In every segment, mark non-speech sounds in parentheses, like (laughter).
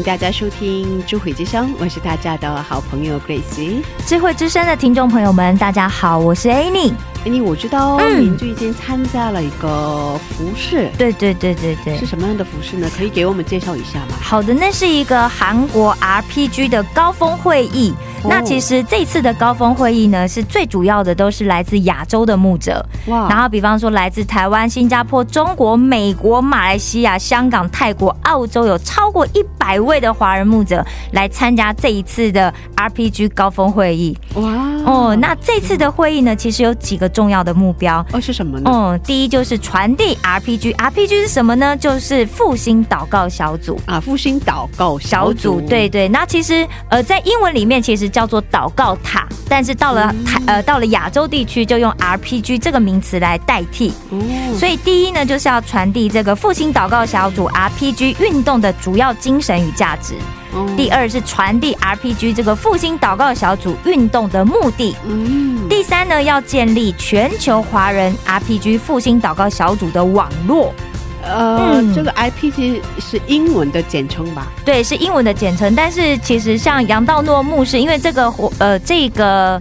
迎大家收听《智慧之声》，我是大家的好朋友 Grace。智慧之声的听众朋友们，大家好，我是 Annie。Annie，我知道嗯您最近参加了一个服饰，对对对对对是，什么样的服饰呢？可以给我们介绍一下吗？好的，那是一个韩国 RPG 的高峰会议。哦那其实这次的高峰会议呢，是最主要的都是来自亚洲的牧者，哇然后比方说来自台湾、新加坡、中国、美国、马来西亚、香港、泰国、澳洲，有超过一百位的华人牧者来参加这一次的 RPG 高峰会议。哇哦，那这次的会议呢，其实有几个重要的目标。哦是什么呢？嗯，第一就是传递 RPG。RPG 是什么呢？就是复兴祷告小组。啊，复兴祷告小小组对对，那其实呃，在英文里面其实叫做祷告塔，但是到了台呃到了亚洲地区就用 RPG 这个名词来代替。哦所以第一呢，就是要传递这个复兴祷告小组 RPG 运动的主要精神与价值。哦第二是传递 RPG 这个复兴祷告小组运动的目的。嗯第三呢，要建立全球华人 RPG 复兴祷告小组的网络。呃、嗯这个 IP 其实是英文的简称吧？对，是英文的简称。但是其实像杨道诺牧师，因为这个活呃这个。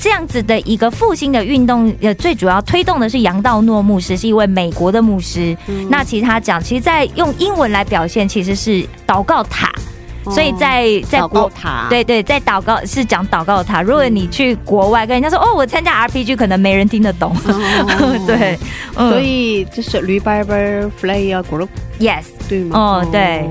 这样子的一个复兴的运动，呃，最主要推动的是杨道诺牧师，是一位美国的牧师。嗯那其实他讲，其实，在用英文来表现，其实是祷告塔。所以在在哦祷告国塔对对，在祷告是讲祷告塔。如果你去国外跟人家说哦，我参加 RPG，可能没人听得懂。哦。(laughs) 对，嗯。所以就是 Revival Flyer Group，yes，对吗？哦对。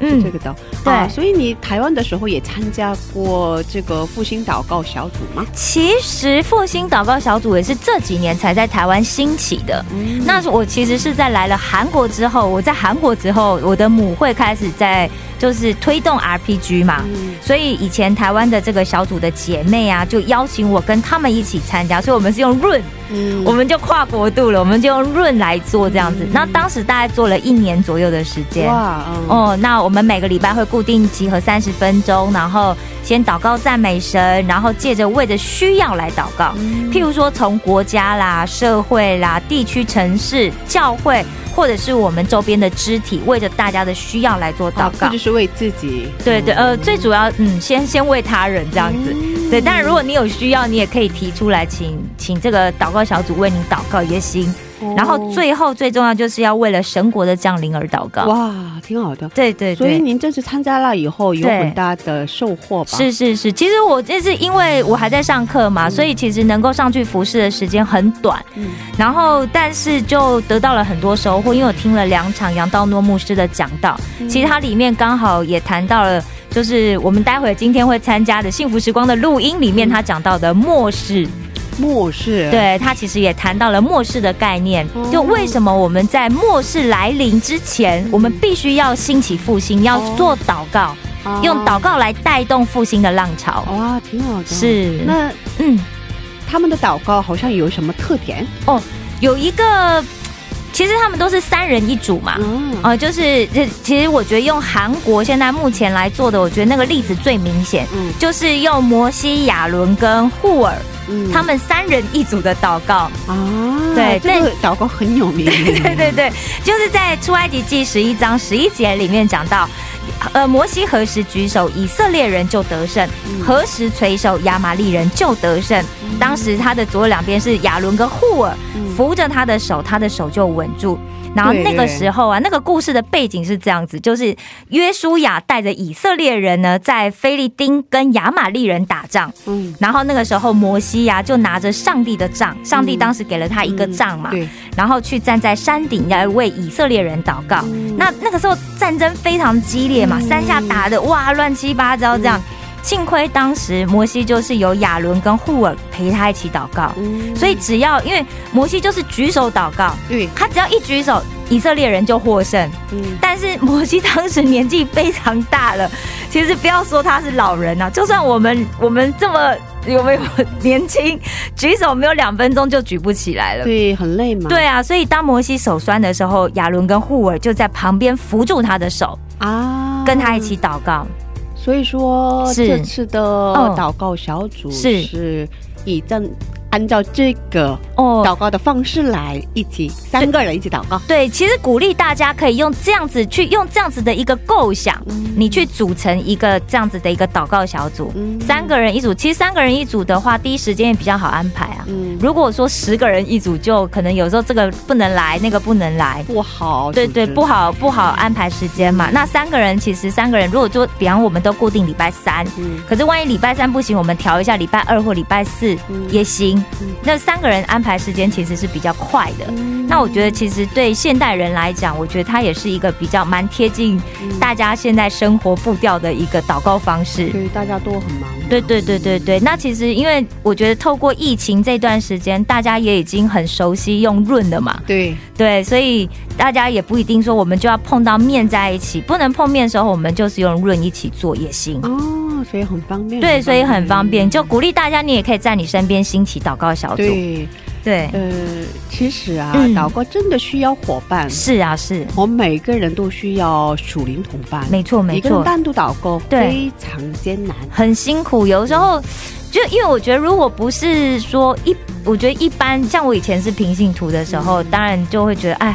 嗯。这个的。对啊所以你台湾的时候也参加过这个复兴祷告小组吗？其实复兴祷告小组也是这几年才在台湾兴起的。嗯那是我其实是在来了韩国之后，我在韩国之后，我的母会开始在就是推动 RPG 嘛。嗯所以以前台湾的这个小组的姐妹啊，就邀请我跟他们一起参加，所以我们是用润，嗯我们就跨国度了，我们就用润来做这样子。那当时大概做了一年左右的时间。哇，嗯哦，那我们每个礼拜会固定集合三十分钟，然后先祷告赞美神，然后借着为着需要来祷告。嗯譬如说，从国家啦、社会啦、地区、城市、教会，或者是我们周边的肢体，为着大家的需要来做祷啊，告这就。是为自己。对对，呃，最主要，嗯，先先为他人这样子。嗯对，当然，如果你有需要，你也可以提出来请，请这个祷告小组为你祷告也行。然后最后最重要就是要为了神国的降临而祷告。哇，挺好的。对对对。所以您这次参加了以后，有很大的收获吧？是是是，其实我这是因为我还在上课嘛，所以其实能够上去服侍的时间很短，嗯然后但是就得到了很多收获，因为我听了两场杨道诺牧师的讲道，其实它里面刚好也谈到了。就是我们待会今天会参加的幸福时光的录音里面，他讲到的末世，末世。对他其实也谈到了末世的概念哦。就为什么我们在末世来临之前，我们必须要兴起复兴，要做祷告，啊用祷告来带动复兴的浪潮。哇，挺好的。是那嗯，他们的祷告好像有什么特点？哦有一个，其实他们都是三人一组嘛。嗯呃，就是这，其实我觉得用韩国现在目前来做的，我觉得那个例子最明显，嗯就是用摩西、亚伦跟户尔嗯他们三人一组的祷告。啊，对这个祷告很有名。(laughs) 对对对，就是在出埃及记十一章十一节里面讲到，呃，摩西何时举手，以色列人就得胜；何时垂手，亚玛利人就得胜。当时他的左右两边是亚伦跟户尔，扶着他的手，他的手就稳住。然后那个时候啊，那个故事的背景是这样子，就是约书亚带着以色列人呢，在菲利丁跟亚玛利人打仗。嗯，然后那个时候摩西呀，就拿着上帝的杖，上帝当时给了他一个杖嘛，对，然后去站在山顶要为以色列人祷告。那那个时候战争非常激烈嘛，三下打的哇乱七八糟这样。幸亏当时摩西就是有亚伦跟护尔陪他一起祷告，所以只要因为摩西就是举手祷告，对，他只要一举手，以色列人就获胜。嗯，但是摩西当时年纪非常大了，其实不要说他是老人啊，就算我们我们这么有没有年轻，举手没有两分钟就举不起来了，对，很累嘛。对啊，所以当摩西手酸的时候，亚伦跟护尔就在旁边扶住他的手啊，跟他一起祷告。所以说，这次的祷告小组是以正。按照这个哦祷告的方式来一起三个人一起祷告。对，其实鼓励大家可以用这样子去用这样子的一个构想，你去组成一个这样子的一个祷告小组，三个人一组。其实三个人一组的话，第一时间也比较好安排啊。嗯，如果说十个人一组，就可能有时候这个不能来，那个不能来，不好。对对，不好不好安排时间嘛。那三个人其实三个人，如果说比方我们都固定礼拜三，嗯，可是万一礼拜三不行，我们调一下礼拜二或礼拜四也行。那三个人安排时间其实是比较快的。那我觉得其实对现代人来讲，我觉得它也是一个比较蛮贴近大家现在生活步调的一个祷告方式。对，大家都很忙。对对对对对。那其实因为我觉得透过疫情这段时间，大家也已经很熟悉用润的嘛。对对，所以大家也不一定说我们就要碰到面在一起，不能碰面的时候，我们就是用润一起做也行。所以很方便，对，所以很方便，就鼓励大家，你也可以在你身边兴起祷告小组。对，对，呃，其实啊，祷告真的需要伙伴。是啊，是我们每个人都需要属灵同伴。没错，没错。单独祷告非常艰难，很辛苦。有时候，就因为我觉得，如果不是说一，我觉得一般，像我以前是平信徒的时候，当然就会觉得，哎。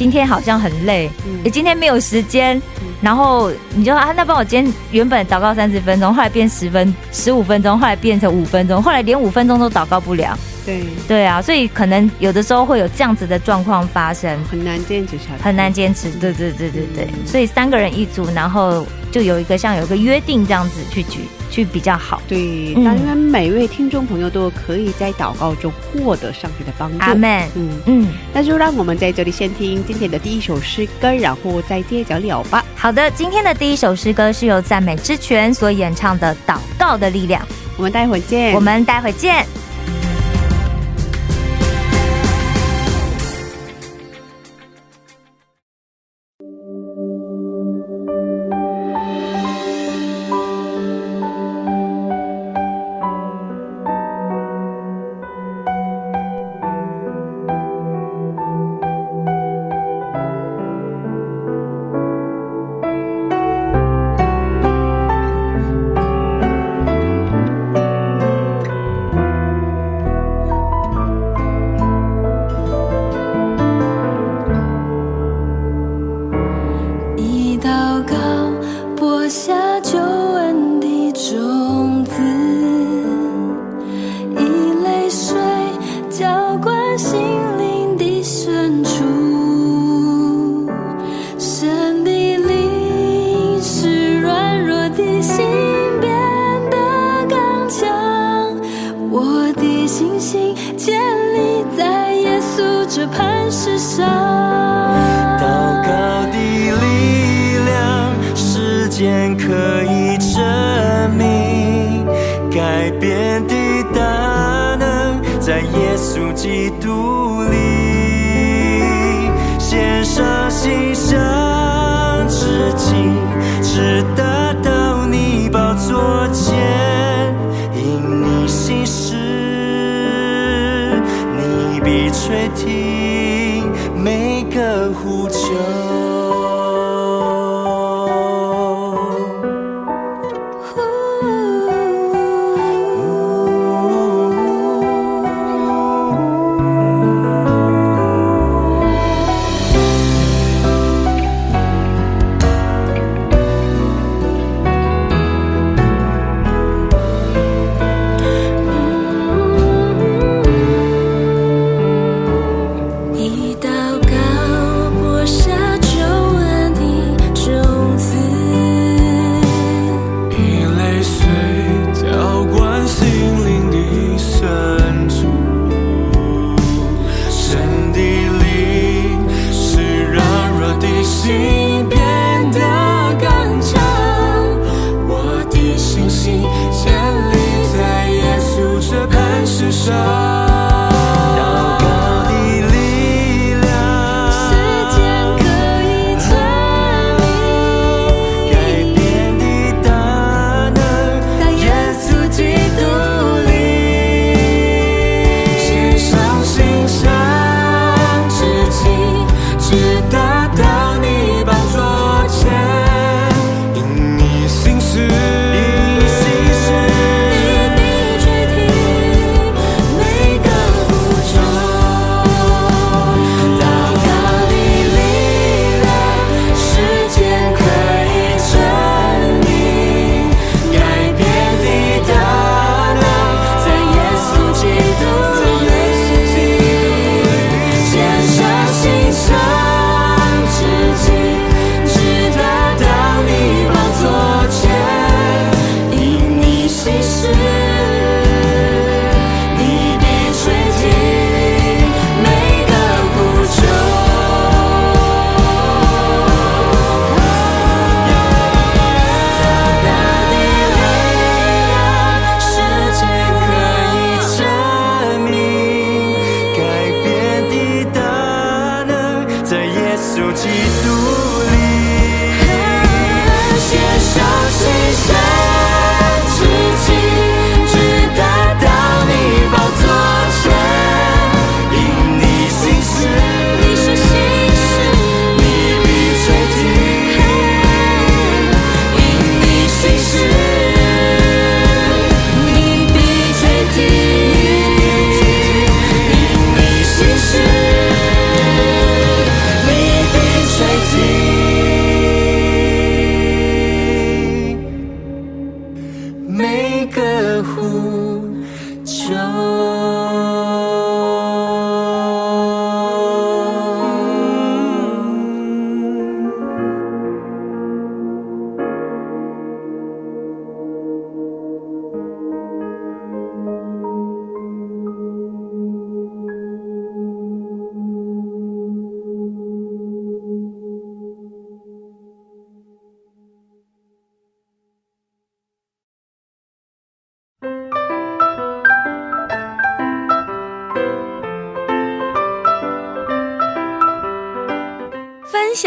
今天好像很累，你今天没有时间，然后你就啊，那帮我今天原本祷告三十分钟，后来变十分十五分钟，后来变成五分钟，后来连五分钟都祷告不了。对。对啊，所以可能有的时候会有这样子的状况发生，很难坚持下来，很难坚持。对对对对对，所以三个人一组，然后就有一个像有一个约定这样子去举。去比较好，对，当然每位听众朋友都可以在祷告中获得上帝的帮助。阿门。嗯嗯，那就让我们在这里先听今天的第一首诗歌，然后再接着聊吧。好的，今天的第一首诗歌是由赞美之泉所演唱的《祷告的力量》。我们待会见。我们待会见。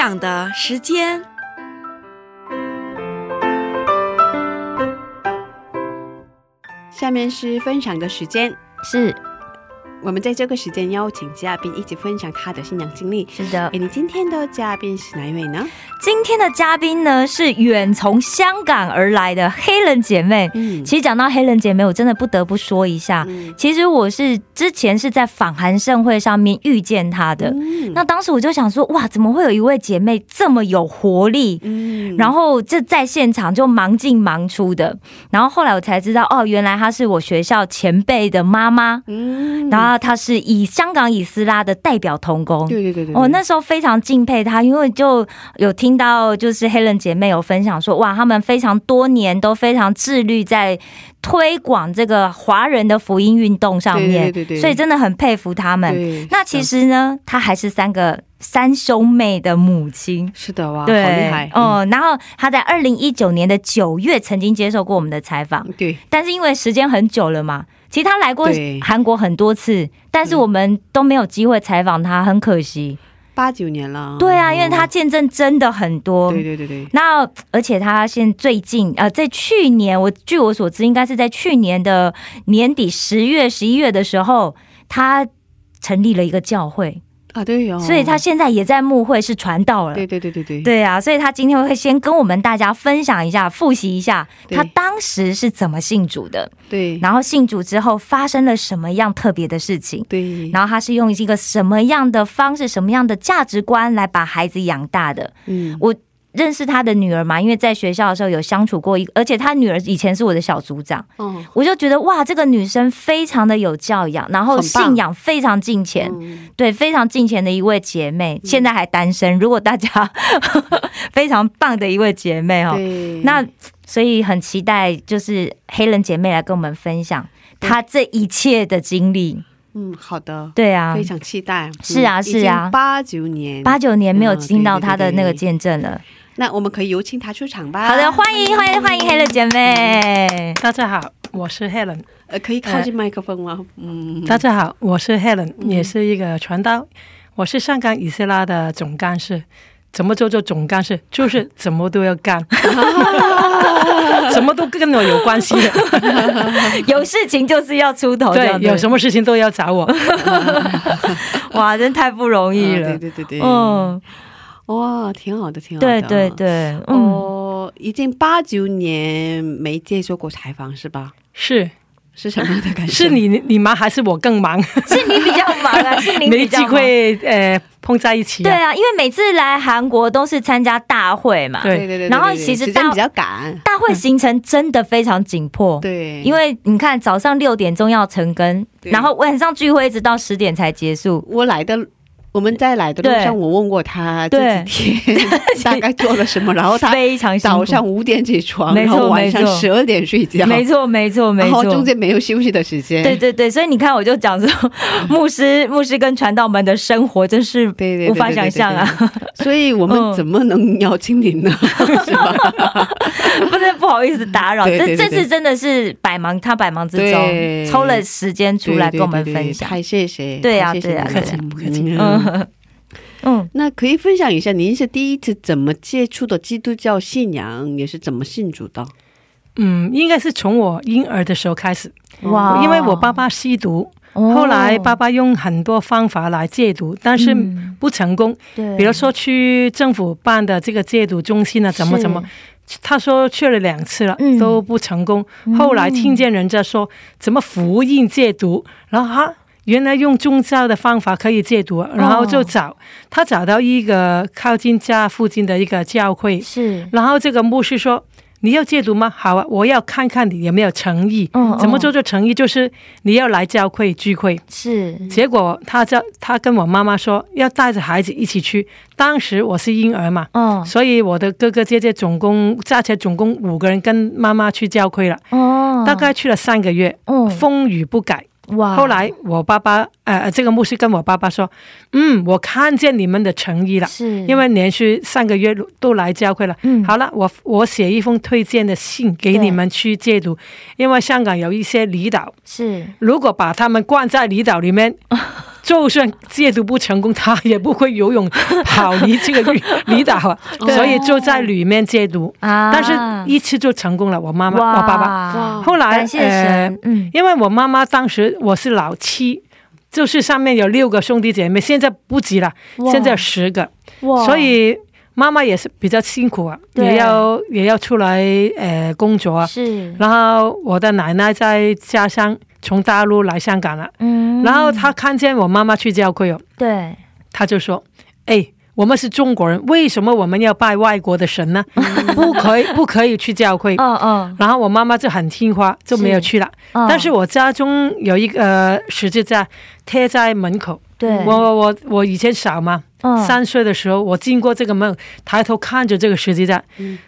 享的时间。下面是分享的时间，是。我们在这个时间邀请嘉宾一起分享他的新娘经历。是的，哎，你今天的嘉宾是哪一位呢？今天的嘉宾呢是远从香港而来的黑人姐妹。嗯，其实讲到黑人姐妹，我真的不得不说一下。其实我是之前是在访韩盛会上面遇见她的。那当时我就想说，哇，怎么会有一位姐妹这么有活力？嗯，然后这在现场就忙进忙出的。然后后来我才知道，哦，原来她是我学校前辈的妈妈。嗯，然后。他是以香港以斯拉的代表童工，对对对对，我那时候非常敬佩他，因为就有听到就是黑人姐妹有分享说，哇，他们非常多年都非常致力在推广这个华人的福音运动上面，对对对，所以真的很佩服他们。那其实呢，他还是三个三兄妹的母亲，是的哇，好厉害哦。然后他在二零一九年的九月曾经接受过我们的采访，对，但是因为时间很久了嘛。其实他来过韩国很多次，但是我们都没有机会采访他，很可惜。八九年了，对啊，因为他见证真的很多。对对对对。那而且他现最近呃，在去年，我据我所知，应该是在去年的年底十月、十一月的时候，他成立了一个教会。啊，对哦，所以他现在也在幕会是传道了，对对对对对，对啊，所以他今天会先跟我们大家分享一下，复习一下他当时是怎么信主的，对，然后信主之后发生了什么样特别的事情，对，然后他是用一个什么样的方式、什么样的价值观来把孩子养大的，嗯，我。认识他的女儿嘛？因为在学校的时候有相处过一，而且他女儿以前是我的小组长。嗯，我就觉得哇，这个女生非常的有教养，然后信仰非常敬虔，对，非常敬虔的一位姐妹，现在还单身。如果大家 (laughs) 非常棒的一位姐妹哦，那所以很期待就是黑人姐妹来跟我们分享她这一切的经历。嗯，好的，对啊，非常期待。是啊，是啊，八九年，八九年没有听到她的那个见证了。那我们可以有请他出场吧。好的，欢迎欢迎欢迎 Helen 姐妹。大家好，我是 Helen。呃，可以靠近麦克风吗？嗯。大家好，我是 Helen，也是一个传道。我是香港以色列的总干事。怎么做做总干事？就是怎么都要干，什么都跟我有关系的。有事情就是要出头，对，有什么事情都要找我。哇，真太不容易了。对对对对，嗯。哇，挺好的，挺好的。对对对，哦，已经八九年没接受过采访是吧？是，是什么的感觉？(laughs) 是你你忙还是我更忙？(laughs) 是你比较忙啊，(laughs) 是你没机会呃碰在一起。对啊，因为每次来韩国都是参加大会嘛，对对对。然后其实大比较赶，大会行程真的非常紧迫。对，因为你看早上六点钟要成根，然后晚上聚会一直到十点才结束。我来的。我们在来的路上，我问过他这几天 (laughs) 大概做了什么，然后他非常早上五点起床，然后晚上十二点睡觉，没错没错没错，然后中间没有休息的时间。对对对，所以你看，我就讲说，(laughs) 牧师牧师跟传道们的生活真是无法想象啊。(laughs) 所以我们怎么能邀请您呢？是吧？不是不好意思打扰，这这次真的是百忙，他百忙之中抽了时间出来跟我们分享，太谢谢，对呀对呀，客气不客气。嗯。嗯，(laughs) 那可以分享一下，您是第一次怎么接触的基督教信仰，也是怎么信主的？嗯，应该是从我婴儿的时候开始。哇，因为我爸爸吸毒，后来爸爸用很多方法来戒毒，但是不成功。对，比如说去政府办的这个戒毒中心啊，怎么怎么，他说去了两次了，都不成功。后来听见人家说怎么福音戒毒，然后他。原来用宗教的方法可以戒毒，然后就找他找到一个靠近家附近的一个教会，是。然后这个牧师说：“你要戒毒吗？好啊，我要看看你有没有诚意。嗯，怎么做做诚意？就是你要来教会聚会。是。结果他叫他跟我妈妈说要带着孩子一起去。当时我是婴儿嘛，嗯，所以我的哥哥姐姐总共加起来总共五个人跟妈妈去教会了。哦，大概去了三个月，嗯，风雨不改。哇！后来我爸爸，呃，这个牧师跟我爸爸说：“嗯，我看见你们的诚意了，是，因为连续三个月都来教会了。嗯，好了，我我写一封推荐的信给你们去戒毒，因为香港有一些离岛，是，如果把他们关在离岛里面。(laughs) ”就算戒毒不成功，他也不会游泳跑离这个离岛啊，(laughs) 所以就在里面戒毒啊。但是一次就成功了，我妈妈我爸爸。后来呃，因为我妈妈当时我是老七，就是上面有六个兄弟姐妹，现在不急了，现在有十个，所以。妈妈也是比较辛苦啊，也要也要出来呃工作啊。是。然后我的奶奶在家乡从大陆来香港了，嗯。然后他看见我妈妈去教会哦，对，他就说：“哎，我们是中国人，为什么我们要拜外国的神呢？不可以，不可以去教会。”嗯嗯。然后我妈妈就很听话，就没有去了。但是我家中有一个十字架贴在门口。对。我我我我以前小嘛。三岁的时候，我经过这个门，抬头看着这个十字架，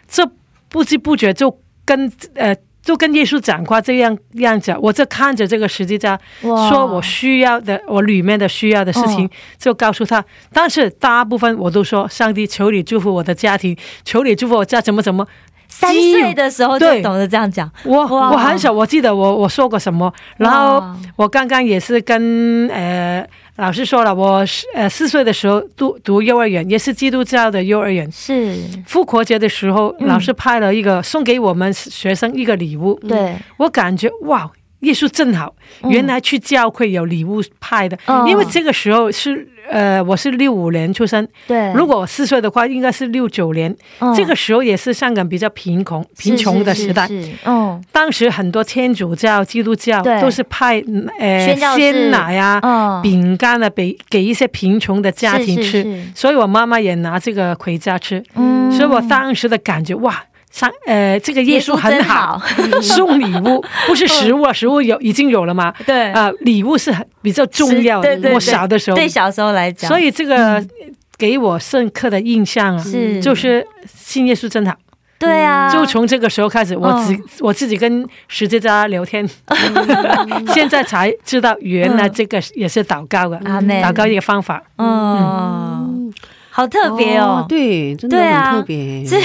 这不知不觉就跟呃，就跟耶稣讲话这样样子。我就看着这个十字架，说我需要的，我里面的需要的事情，就告诉他。但是大部分我都说，上帝求你祝福我的家庭，求你祝福我家怎么怎么。三岁的时候就懂得这样讲。我我很小，我记得我我说过什么。然后我刚刚也是跟呃。老师说了，我是呃四岁的时候读读幼儿园，也是基督教的幼儿园。是复活节的时候，老师派了一个送给我们学生一个礼物。对我感觉哇。艺术正好，原来去教会有礼物派的，因为这个时候是呃，我是六五年出生，对，如果我四岁的话，应该是六九年，这个时候也是香港比较贫穷贫穷的时代，嗯，当时很多天主教、基督教都是派呃鲜奶啊、饼干啊给给一些贫穷的家庭吃，所以我妈妈也拿这个回家吃，嗯，所以我当时的感觉哇。上呃，这个耶稣很好，(laughs) 送礼物不是食物啊，食物有已经有了嘛？对。啊，礼物是很比较重要的。我小的时候，对小时候来讲，所以这个给我深刻的印象啊，是。就是信耶稣真好。对啊，就从这个时候开始，我自我自己跟十字架聊天，(laughs) 现在才知道原来这个也是祷告的，祷告一个方法。嗯。好特别哦，对，真的很特别。这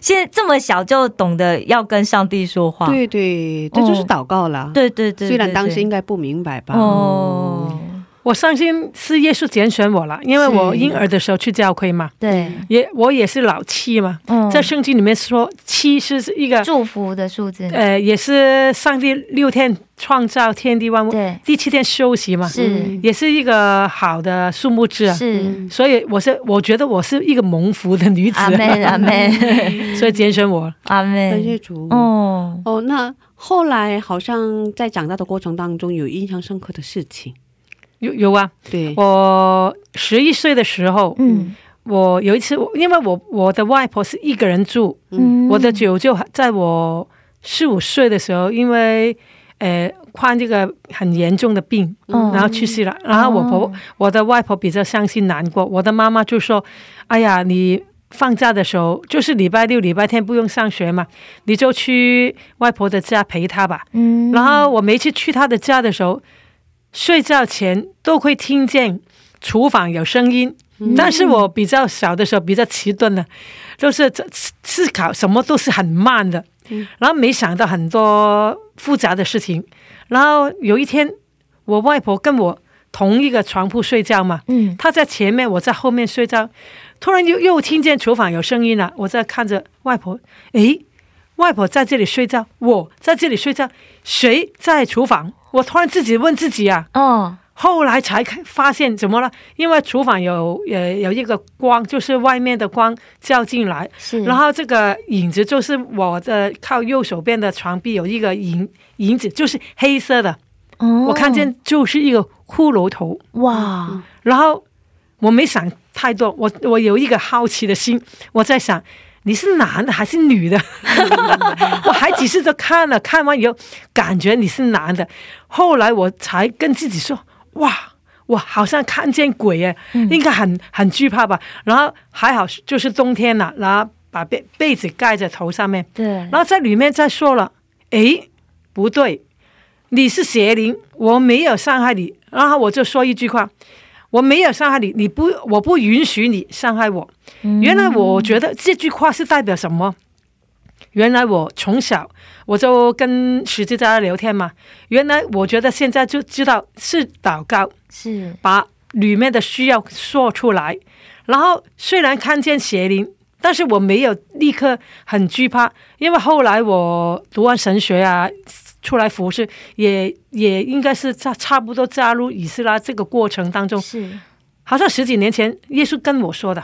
现在这么小就懂得要跟上帝说话，对对，这就是祷告了。对对对，虽然当时应该不明白吧。哦。我相信是耶稣拣选我了，因为我婴儿的时候去教会嘛。对，也我也是老七嘛。嗯，在圣经里面说七是一个祝福的数字。呃，也是上帝六天创造天地万物，对，第七天休息嘛，是，也是一个好的数目字啊。是，所以我是我觉得我是一个蒙福的女子。阿妹，阿妹，(laughs) 所以拣选我。阿妹，感谢主。哦哦，那后来好像在长大的过程当中有印象深刻的事情。有有啊，对，我十一岁的时候，嗯，我有一次，因为我我的外婆是一个人住，嗯，我的舅舅在我四五岁的时候，因为呃患这个很严重的病，然后去世了。然后我婆我的外婆比较伤心难过，我的妈妈就说：“哎呀，你放假的时候，就是礼拜六、礼拜天不用上学嘛，你就去外婆的家陪她吧。”嗯，然后我每次去她的家的时候。睡觉前都会听见厨房有声音，但是我比较小的时候比较迟钝的，就是思思考什么都是很慢的，然后没想到很多复杂的事情。然后有一天，我外婆跟我同一个床铺睡觉嘛，嗯，她在前面，我在后面睡觉，突然又又听见厨房有声音了，我在看着外婆，诶，外婆在这里睡觉，我在这里睡觉，谁在厨房？我突然自己问自己啊，哦，后来才看发现怎么了？因为厨房有呃有一个光，就是外面的光照进来，是，然后这个影子就是我的靠右手边的墙壁有一个影影子，就是黑色的，哦，我看见就是一个骷髅头，哇，然后我没想太多，我我有一个好奇的心，我在想。你是男的还是女的？(laughs) 我还只是在看了，看完以后感觉你是男的，后来我才跟自己说：哇，我好像看见鬼哎，应该很很惧怕吧？然后还好就是冬天了，然后把被被子盖在头上面。对，然后在里面再说了，哎，不对，你是邪灵，我没有伤害你。然后我就说一句话。我没有伤害你，你不，我不允许你伤害我。原来我觉得这句话是代表什么？原来我从小我就跟十字架聊天嘛。原来我觉得现在就知道是祷告，是把里面的需要说出来。然后虽然看见邪灵，但是我没有立刻很惧怕，因为后来我读完神学啊，出来服侍，也也应该是差差不多加入以斯拉这个过程当中。是，好像十几年前耶稣跟我说的，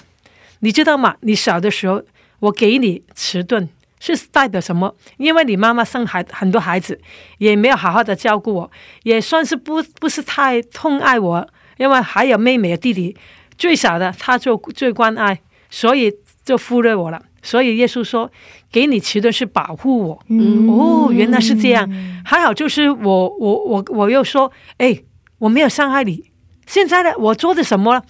你知道吗？你小的时候，我给你迟钝是代表什么？因为你妈妈生孩很多孩子，也没有好好的照顾我，也算是不不是太痛爱我，因为还有妹妹弟弟。最小的他就最关爱，所以就忽略我了。所以耶稣说：“给你吃的是保护我。”哦，原来是这样。还好就是我我我我又说：“哎，我没有伤害你。”现在呢，我做的什么？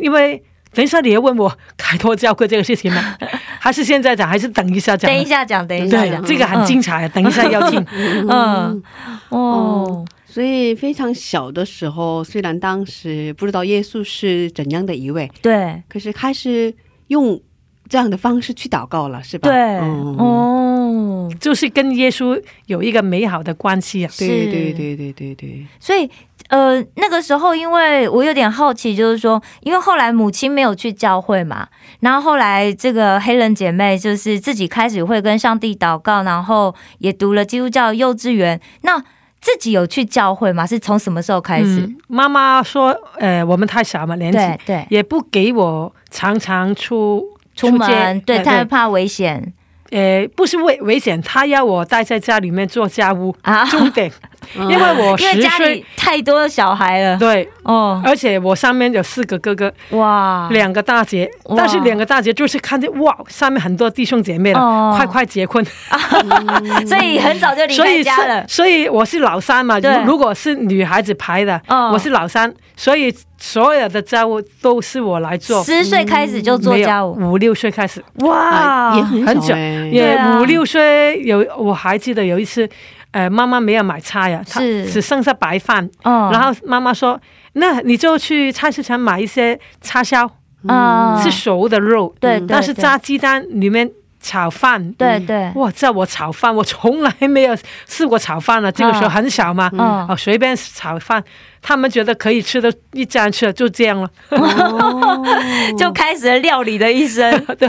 因为等一下你要问我开拓教会这个事情吗？(laughs) 还是现在讲？还是等一下讲？等一下讲，等一下讲。这个很精彩，(laughs) 等一下要听。嗯哦。所以非常小的时候，虽然当时不知道耶稣是怎样的一位，对，可是开始用这样的方式去祷告了，是吧？对，哦，就是跟耶稣有一个美好的关系啊！对对对对对对。所以，呃，那个时候，因为我有点好奇，就是说，因为后来母亲没有去教会嘛，然后后来这个黑人姐妹就是自己开始会跟上帝祷告，然后也读了基督教幼稚园，那。自己有去教会吗？是从什么时候开始？妈妈说：“呃，我们太小嘛，年纪对，也不给我常常出出门，对，他怕危险。”呃，不是危危险，他要我待在家里面做家务啊，重点，因为我因为家里太多小孩了，对，哦，而且我上面有四个哥哥，哇，两个大姐，但是两个大姐就是看见哇，上面很多弟兄姐妹了，快快结婚，(laughs) 所以很早就离开家了，所以我是老三嘛，如果是女孩子排的，我是老三，所以。所有的家务都是我来做，十岁开始就做家务，五六岁开始，哇，也很久，也五六岁有，我还记得有一次，呃，妈妈没有买菜呀，是。只剩下白饭，哦。然后妈妈说，那你就去菜市场买一些叉烧，啊，是熟的肉，对，但是炸鸡蛋里面。炒饭，对对，哇！叫我炒饭，我从来没有试过炒饭了。这个时候很小嘛，哦，随便炒饭，他们觉得可以吃的，一家人吃了就这样了，(laughs) 就开始了料理的一生。(laughs) 对，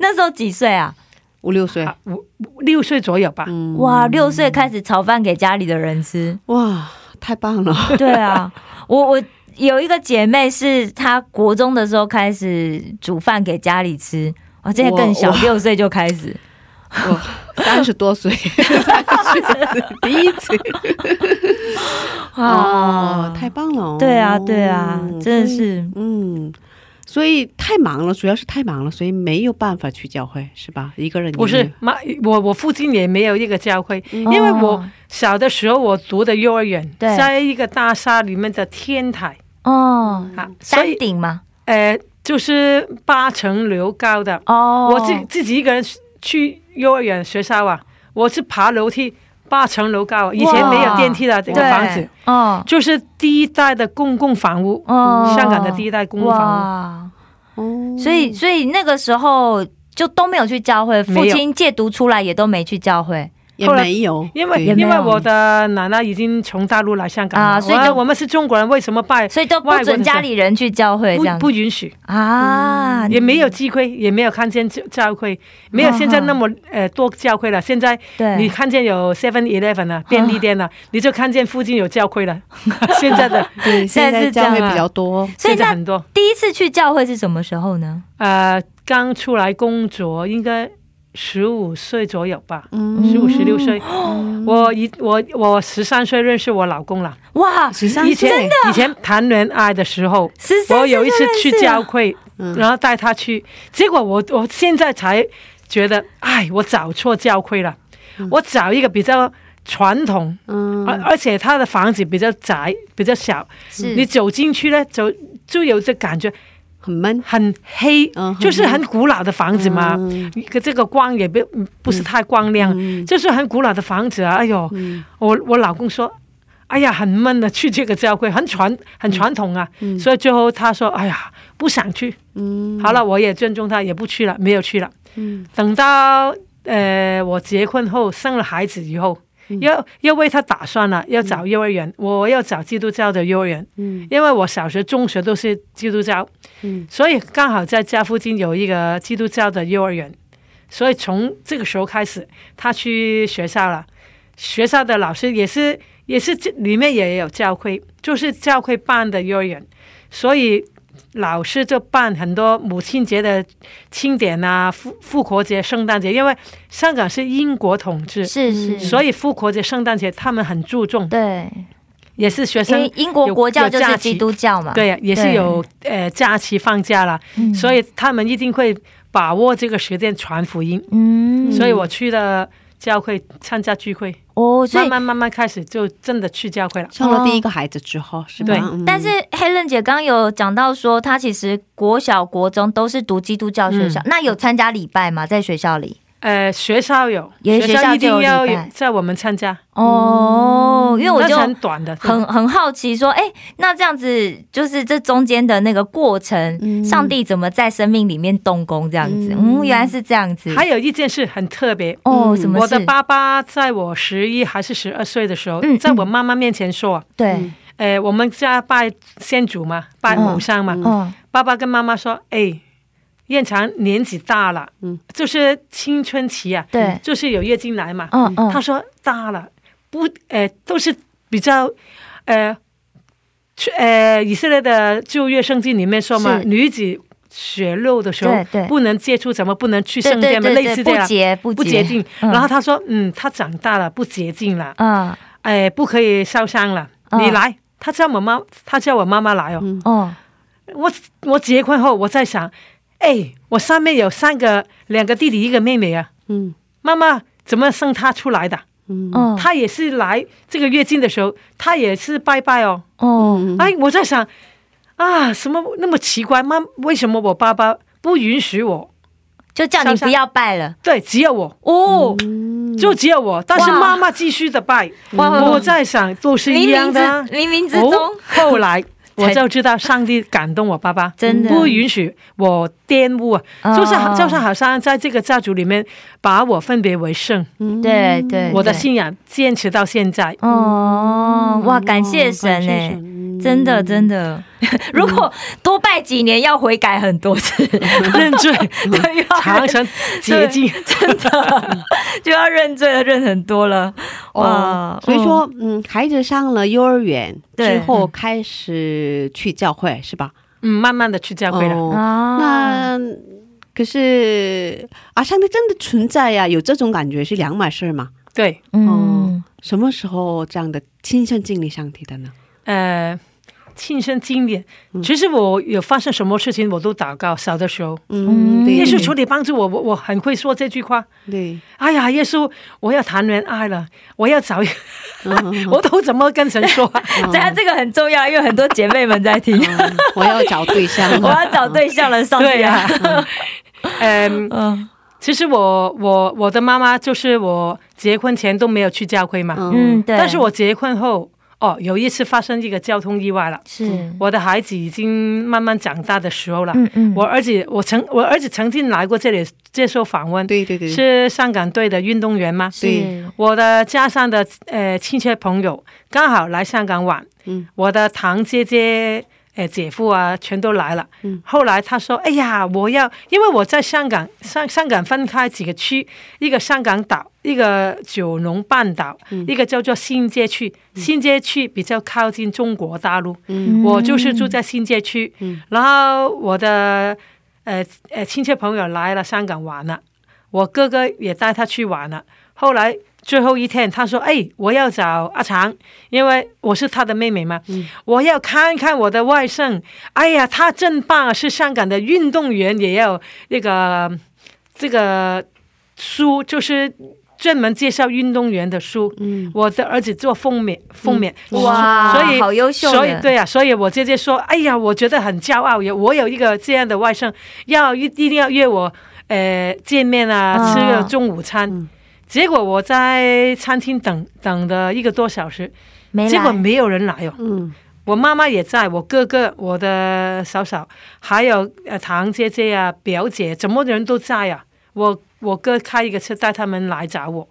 那时候几岁啊？五六岁，五六岁左右吧。哇，六岁开始炒饭给家里的人吃，哇，太棒了。(laughs) 对啊，我我有一个姐妹，是她国中的时候开始煮饭给家里吃。哦，这在更小，六岁就开始，(laughs) 三十多岁，第一次，(laughs) 啊，太棒了！对啊，对啊，真的是，嗯，所以太忙了，主要是太忙了，所以没有办法去教会，是吧？一个人不是妈，我我附近也没有一个教会，因为我小的时候我读的幼儿园在一个大厦里面的天台哦，山顶吗？呃。就是八层楼高的哦，我自自己一个人去幼儿园学校啊，我是爬楼梯八层楼高，以前没有电梯的这个房子。哦，就是第一代的公共房屋哦，香港的第一代公共房屋。哦，所以所以那个时候就都没有去教会，父亲戒毒出来也都没去教会。也没有，因为因为我的奶奶已经从大陆来香港啊，所以我们是中国人，为什么拜？所以都不准家里人去教会，这样不允许啊，也没有机会，也没有看见教教会，没有现在那么呃多教会了。现在你看见有 Seven Eleven 啊，便利店了，你就看见附近有教会了。(laughs) 现在的 (laughs) 对，现在是教会比较多，现在很多。第一次去教会是什么时候呢？呃，刚出来工作应该。十五岁左右吧，十五十六岁，我一我我十三岁认识我老公了。哇，十三岁？以前谈恋爱的时候，我有一次去教会，然后带他去，结果我我现在才觉得，哎，我找错教会了。我找一个比较传统，而而且他的房子比较窄，比较小，你走进去呢，就就有这感觉。很闷，很黑，就是很古老的房子嘛。可这个光也不不是太光亮，就是很古老的房子啊。哎呦，我我老公说，哎呀，很闷的，去这个教会很传很传统啊，所以最后他说，哎呀，不想去。嗯，好了，我也尊重他，也不去了，没有去了。嗯，等到呃我结婚后生了孩子以后，要要为他打算了，要找幼儿园，我要找基督教的幼儿园。嗯，因为我小学、中学都是基督教。嗯，所以刚好在家附近有一个基督教的幼儿园，所以从这个时候开始，他去学校了。学校的老师也是。也是这里面也有教会，就是教会办的幼儿园，所以老师就办很多母亲节的庆典啊，复复活节、圣诞节，因为香港是英国统治，是是，所以复活节、圣诞节他们很注重，对，也是学生英国国教就是基督教嘛，对，也是有呃假期放假了，所以他们一定会把握这个时间传福音，嗯，所以我去了。教会参加聚会哦，慢慢慢慢开始就真的去教会了。生了第一个孩子之后，是对。但是黑人姐刚刚有讲到说，她其实国小、国中都是读基督教学校，那有参加礼拜吗？在学校里？呃，学校有，学校一定要在我们参加哦。因为我就很短的，很很好奇说，哎，那这样子就是这中间的那个过程，上帝怎么在生命里面动工？这样子，嗯，原来是这样子。还有一件事很特别哦，什么？我的爸爸在我十一还是十二岁的时候，在我妈妈面前说，对，呃，我们家拜先祖嘛，拜母上嘛，嗯，爸爸跟妈妈说，哎。燕长年纪大了，嗯，就是青春期啊，对，就是有月经来嘛，嗯嗯，他说大了，不，呃，都是比较，呃，去，呃，以色列的旧约圣经里面说嘛，女子血肉的时候，对不能接触，怎么不能去圣殿嘛，类似这样，不洁不洁。净。然后他说，嗯，他长大了，不洁净了，嗯，哎，不可以烧香了，你来，他叫我妈，他叫我妈妈来哦，哦，我我结婚后，我在想。哎，我上面有三个，两个弟弟，一个妹妹啊。嗯，妈妈怎么生他出来的？嗯，他也是来这个月经的时候，他也是拜拜哦。哦，哎，我在想啊，什么那么奇怪？妈，为什么我爸爸不允许我？就叫你不要拜了。对，只有我哦，就只有我。但是妈妈继续的拜。我在想，都是一样的。冥冥之中，后来。我就知道上帝感动我爸爸，真的。不允许我玷污，就是就是好像在这个家族里面把我分别为圣。对对，我的信仰坚持到现在。哦，哇，感谢神哎，真的真的。(laughs) 如果多拜几年，要悔改很多次，(laughs) 认罪，(laughs) 对，长成洁净，真的就要认罪了，认很多了。哇，所以说，嗯，孩子上了幼儿园之后，开始去教会是吧？嗯，慢慢的去教会了。那可是啊，上帝真的存在呀？有这种感觉是两码事吗？对，嗯，什么时候这样的亲身经历上帝的呢？呃。亲身经历，其实我有发生什么事情，我都祷告。小的时候，嗯，耶稣求你帮助我，我我很会说这句话。对，哎呀，耶稣，我要谈恋爱了，我要找，(laughs) 我都怎么跟神说？(laughs) 这样这个很重要，因为很多姐妹们在听。我要找对象，(laughs) 我要找对象了，上帝啊！嗯，其实我我我的妈妈就是我结婚前都没有去教会嘛，嗯，对。但是我结婚后。哦，有一次发生一个交通意外了，是。我的孩子已经慢慢长大的时候了。嗯嗯，我儿子，我曾我儿子曾经来过这里接受访问，对对对，是香港队的运动员吗？对，我的家乡的呃亲戚朋友刚好来香港玩，嗯，我的堂姐姐。哎，姐夫啊，全都来了。嗯，后来他说：“哎呀，我要，因为我在香港，香香港分开几个区，一个香港岛，一个九龙半岛，一个叫做新街区。新街区比较靠近中国大陆。嗯，我就是住在新街区。嗯，然后我的呃呃亲戚朋友来了香港玩了，我哥哥也带他去玩了。后来。”最后一天，他说：“哎，我要找阿长，因为我是他的妹妹嘛。我要看看我的外甥。哎呀，他真棒，是香港的运动员，也要那个这个书，就是专门介绍运动员的书。嗯，我的儿子做封面，封面哇，所以好优秀。所以对呀，所以我姐姐说：哎呀，我觉得很骄傲，有我有一个这样的外甥，要一一定要约我，呃，见面啊，吃个中午餐。”结果我在餐厅等等了一个多小时，结果没有人来哦。嗯，我妈妈也在，我哥哥、我的嫂嫂，还有呃堂姐姐啊、表姐，怎么人都在呀？我我哥开一个车带他们来找我，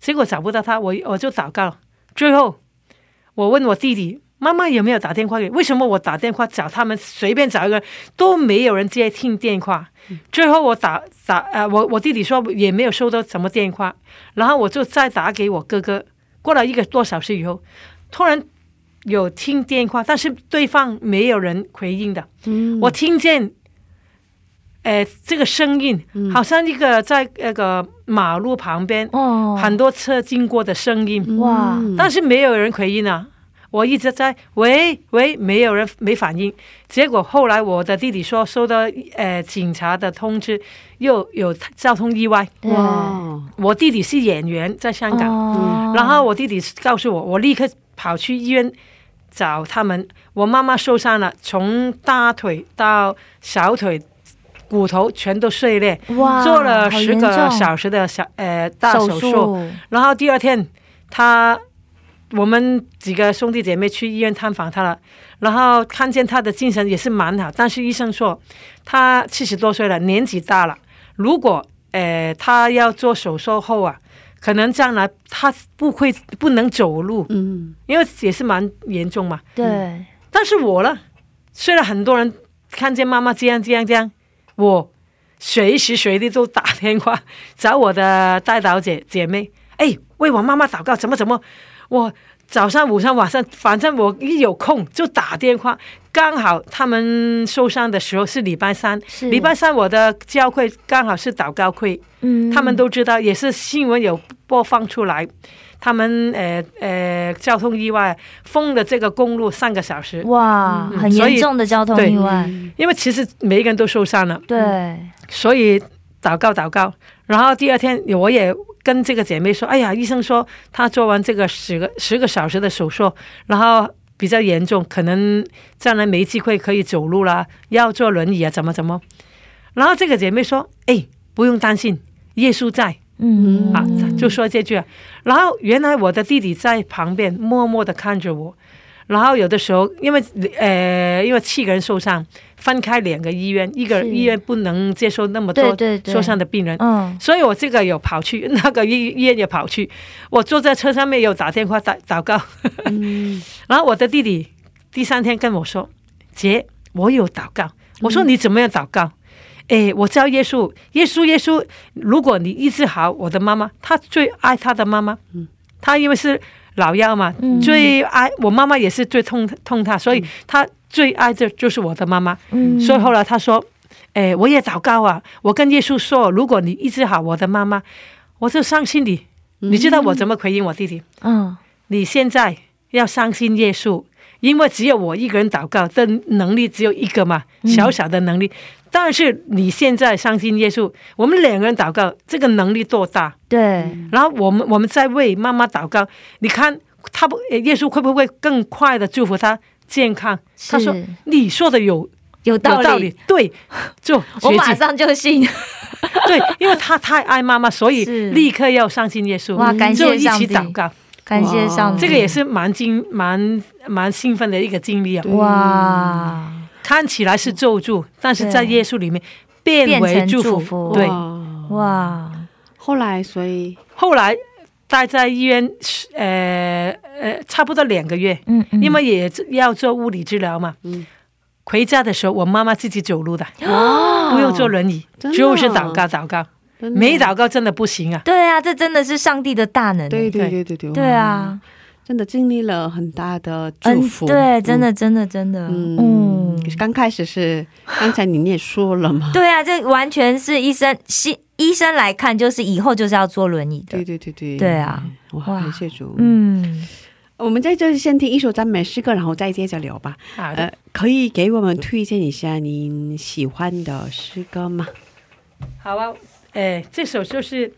结果找不到他，我我就祷告。最后我问我弟弟。妈妈有没有打电话给？为什么我打电话找他们，随便找一个都没有人接听电话？最后我打打呃，我我弟弟说也没有收到什么电话，然后我就再打给我哥哥。过了一个多小时以后，突然有听电话，但是对方没有人回应的。我听见，呃，这个声音好像一个在那个马路旁边，很多车经过的声音。哇！但是没有人回应啊。我一直在喂喂，没有人没反应。结果后来我的弟弟说收到呃警察的通知，又有交通意外。哇！我弟弟是演员，在香港。然后我弟弟告诉我，我立刻跑去医院找他们。我妈妈受伤了，从大腿到小腿骨头全都碎裂。哇！做了十个小时的小呃大手术。然后第二天他。我们几个兄弟姐妹去医院探访他了，然后看见他的精神也是蛮好，但是医生说他七十多岁了，年纪大了，如果呃他要做手术后啊，可能将来他不会不能走路，嗯，因为也是蛮严重嘛。对。但是我呢，虽然很多人看见妈妈这样这样这样，我随时随地都打电话找我的代导姐姐妹，哎，为我妈妈祷告，怎么怎么。我早上、午上、晚上，反正我一有空就打电话。刚好他们受伤的时候是礼拜三，礼拜三我的教会刚好是祷告会，嗯，他们都知道，也是新闻有播放出来。他们呃呃交通意外封了这个公路三个小时，哇，很严重的交通意外。因为其实每一个人都受伤了，对，所以祷告祷告。然后第二天我也。跟这个姐妹说：“哎呀，医生说她做完这个十个十个小时的手术，然后比较严重，可能将来没机会可以走路了，要坐轮椅啊，怎么怎么。”然后这个姐妹说：“哎，不用担心，耶稣在。”嗯，啊，就说这句。然后原来我的弟弟在旁边默默的看着我。然后有的时候，因为呃，因为七个人受伤，分开两个医院，一个医院不能接受那么多受伤的病人，嗯，所以我这个有跑去，那个医医院也跑去，我坐在车上面有打电话祷祷告，(laughs) 然后我的弟弟第三天跟我说：“姐，我有祷告。”我说：“你怎么样祷告？”哎，我叫耶稣，耶稣，耶稣，如果你医治好我的妈妈，她最爱她的妈妈，嗯，她因为是。老幺嘛，最爱我妈妈也是最痛痛他，所以他最爱这就是我的妈妈。所以后来他说：“哎，我也祷告啊，我跟耶稣说，如果你医治好我的妈妈，我就相信你。你知道我怎么回应我弟弟？嗯，你现在要相信耶稣，因为只有我一个人祷告的能力只有一个嘛，小小的能力。”但是你现在相信耶稣，我们两个人祷告，这个能力多大？对。然后我们我们在为妈妈祷告，你看他不，耶稣会不会更快的祝福他健康？他说你说的有有道理，对，就我马上就信。(laughs) 对，因为他太爱妈妈，所以立刻要相信耶稣。哇，感谢上帝！感谢上帝！这个也是蛮惊蛮蛮兴奋的一个经历啊！哇。看起来是咒诅，但是在耶稣里面变为祝福。对，哇！后来，所以后来待在医院，呃呃，差不多两个月。嗯嗯。因为也要做物理治疗嘛。嗯。回家的时候，我妈妈自己走路的，不用坐轮椅，就是祷告祷告。没祷告真的不行啊！对啊，这真的是上帝的大能。对对对对对。对啊。真的经历了很大的祝福，对，真的，真的，真的，嗯，刚开始是刚才你也说了嘛，(laughs) 对啊，这完全是医生，医医生来看，就是以后就是要坐轮椅的，对对对对，对啊，哇，感谢主，嗯，我们在这先听一首赞美诗歌，然后再接着聊吧，好的，可以给我们推荐一下您喜欢的诗歌吗？好啊，哎，这首就是。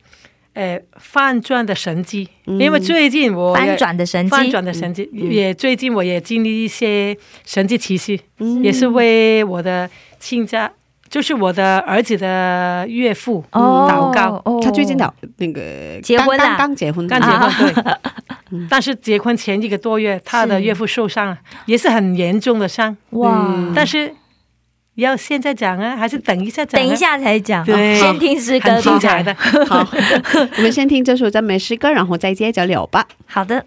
诶，翻转的神迹，因为最近我翻转的神迹，翻转的神迹也最近我也经历一些神迹奇事，也是为我的亲家就是我的儿子的岳父祷告，他最近祷那个结婚了，刚结婚，刚结婚对。(laughs) 但是结婚前一个多月，他的岳父受伤了，也是很严重的伤。哇！但是要现在讲啊，还是等一下讲？等一下才讲。对，先听诗歌，精彩的。(laughs) 好，我们先听这首赞美诗歌，然后再接着聊吧。好的。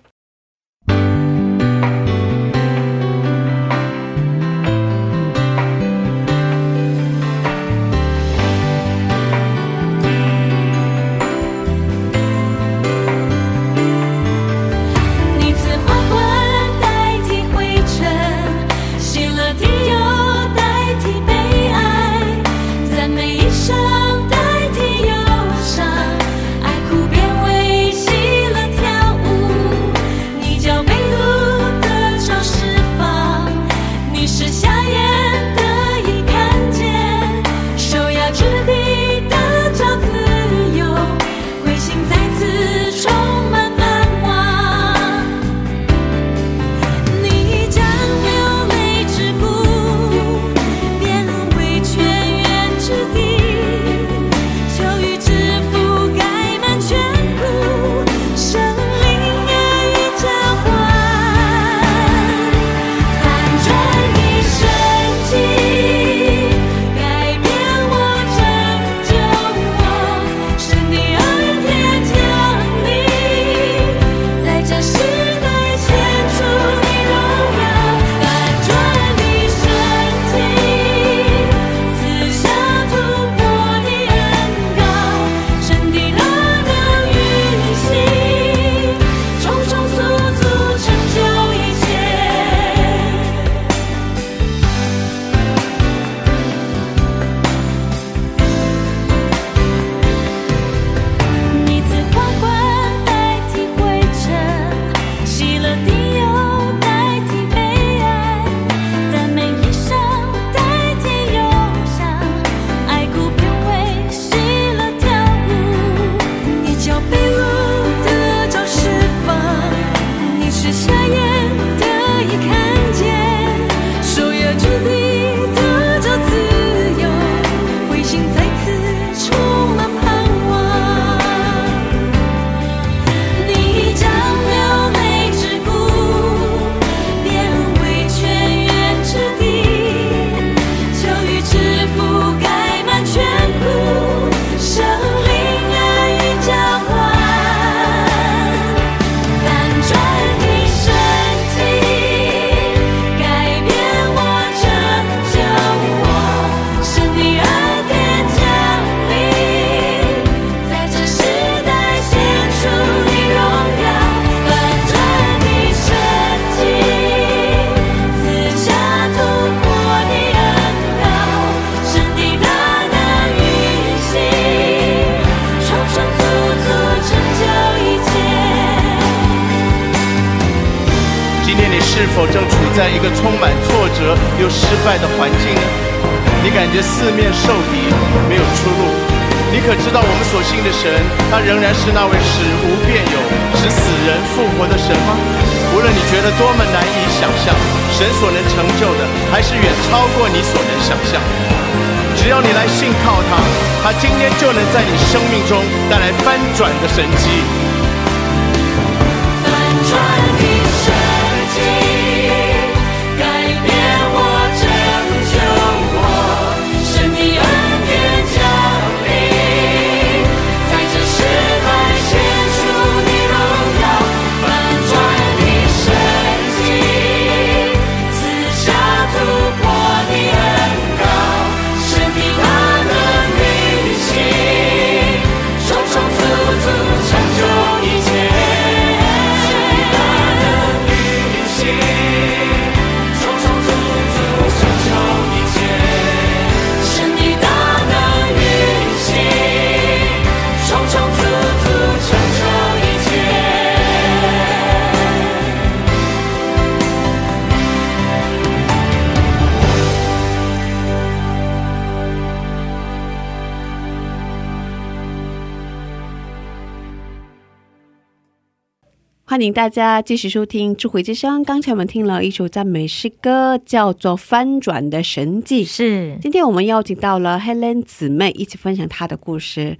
迎大家继续收听《智慧之声》。刚才我们听了一首赞美诗歌，叫做《翻转的神迹》。是，今天我们邀请到了 Helen 姊妹一起分享她的故事。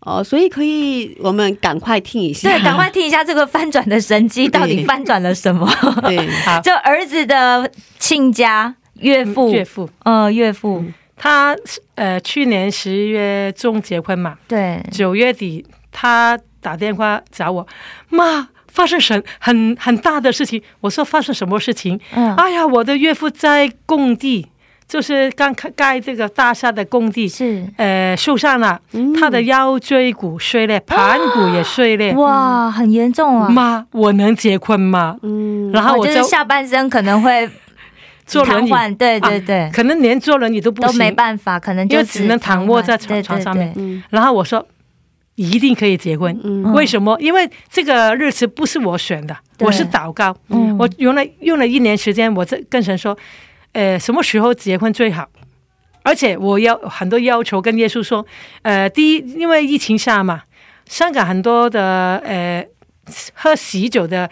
哦，所以可以，我们赶快听一下。对，赶快听一下这个翻转的神迹 (laughs) 到底翻转了什么？对，好，就儿子的亲家岳父，岳父，呃，岳父，他呃去年十一月中结婚嘛，对，九月底他打电话找我，妈。发生什很很大的事情？我说发生什么事情？嗯，哎呀，我的岳父在工地，就是刚开盖这个大厦的工地，是呃受伤了，他的腰椎骨碎裂，盘骨也碎裂，哇，很严重啊！妈，我能结婚吗？嗯，然后我就下半身可能会 (laughs) 坐轮椅，对对对，可能连坐轮椅都不都没办法，可能就只能躺卧在床床上面。然后我说。一定可以结婚，为什么？因为这个日子不是我选的，我是祷告。我用了用了一年时间，我在跟神说，呃，什么时候结婚最好？而且我要很多要求跟耶稣说，呃，第一，因为疫情下嘛，香港很多的呃喝喜酒的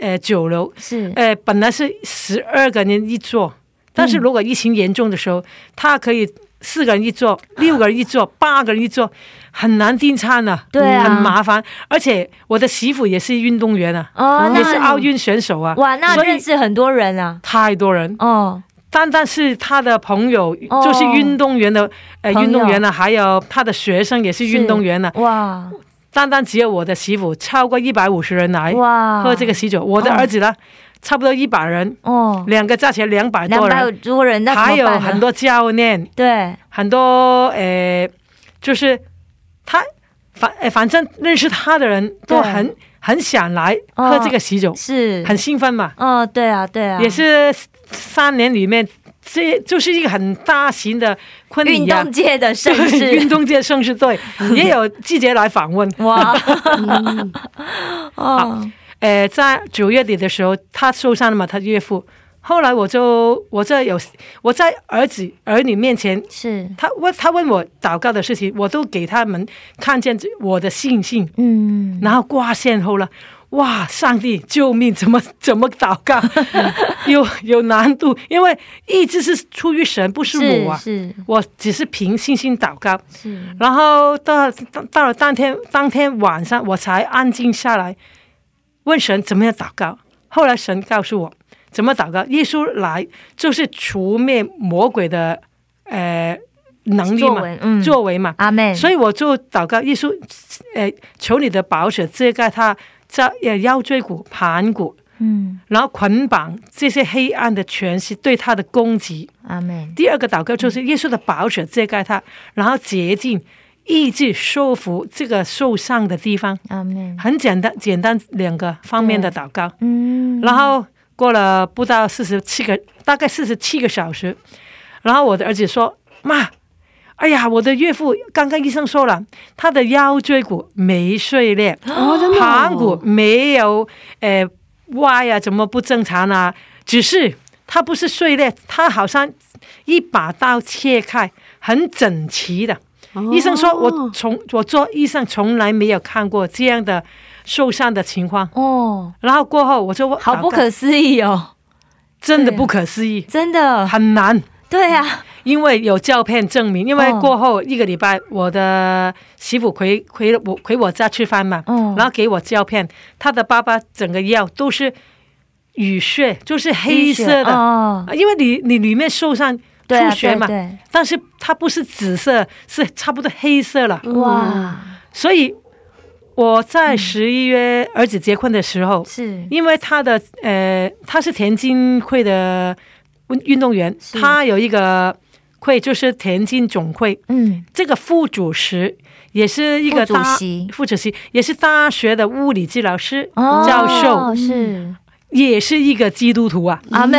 呃酒楼是呃本来是十二个人一桌，但是如果疫情严重的时候，他可以。四个人一桌，六个人一桌，八个人一坐，很难订餐呢，对啊，很麻烦。而且我的媳妇也是运动员啊，哦，也是奥运选手啊，哇，那认识很多人啊，太多人。哦。单单是他的朋友，就是运动员的，呃，运动员呢，还有他的学生也是运动员呢，哇。单单只有我的媳妇，超过一百五十人来哇。喝这个喜酒，我的儿子呢？差不多一百人哦，两个加起来两百多人，多人那还有很多教练，对，很多呃，就是他反反正认识他的人都很很想来喝这个喜酒，是很兴奋嘛。哦，对啊，对啊，也是三年里面，这就是一个很大型的婚礼运动界的盛事，运动界盛世对，(laughs) 也有记者来访问哇，(laughs) 哦。呃，在九月底的时候，他受伤了嘛？他岳父。后来我就我在有我在儿子儿女面前，是他问他问我祷告的事情，我都给他们看见我的信心。嗯，然后挂线后了，哇！上帝救命！怎么怎么祷告？(laughs) 有有难度，因为一直是出于神，不是我啊。是，我只是凭信心祷告。是，然后到到了当天当天晚上，我才安静下来。问神怎么样祷告？后来神告诉我怎么祷告。耶稣来就是除灭魔鬼的呃能力嘛，作为嘛。阿门。所以我就祷告耶稣，呃，求你的宝血遮盖他在腰椎骨、盘骨，嗯，然后捆绑这些黑暗的权势对他的攻击。阿门。第二个祷告就是耶稣的宝血遮盖他，然后洁净。意志说服这个受伤的地方，很简单，简单两个方面的祷告。嗯，然后过了不到四十七个，大概四十七个小时，然后我的儿子说：“妈，哎呀，我的岳父刚刚医生说了，他的腰椎骨没碎裂，盘骨没有呃歪呀，怎么不正常呢？只是他不是碎裂，他好像一把刀切开，很整齐的。”医生说：“我从我做医生从来没有看过这样的受伤的情况哦。”然后过后我就好不可思议哦，真的不可思议，真的很难。对呀，因为有照片证明。因为过后一个礼拜，我的媳妇回回我回我家吃饭嘛，然后给我照片，他的爸爸整个腰都是淤血，就是黑色的，因为你你里面受伤。出血嘛，但是它不是紫色，是差不多黑色了。哇！所以我在十一月儿子结婚的时候，是。因为他的呃，他是田径会的运动员，他有一个会就是田径总会，嗯，这个副主席也是一个主席，副主席也是大学的物理治疗师教授，是。也是一个基督徒啊，阿门。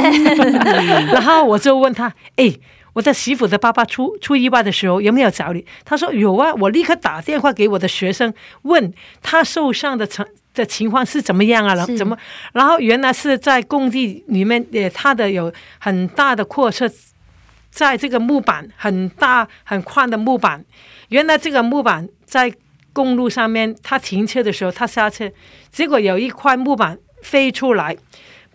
(laughs) 然后我就问他：“哎，我的媳妇的爸爸出出意外的时候有没有找你？”他说：“有啊。”我立刻打电话给我的学生，问他受伤的情的情况是怎么样啊？怎么？然后原来是在工地里面，呃，他的有很大的扩车，在这个木板很大很宽的木板，原来这个木板在公路上面，他停车的时候，他下车，结果有一块木板飞出来，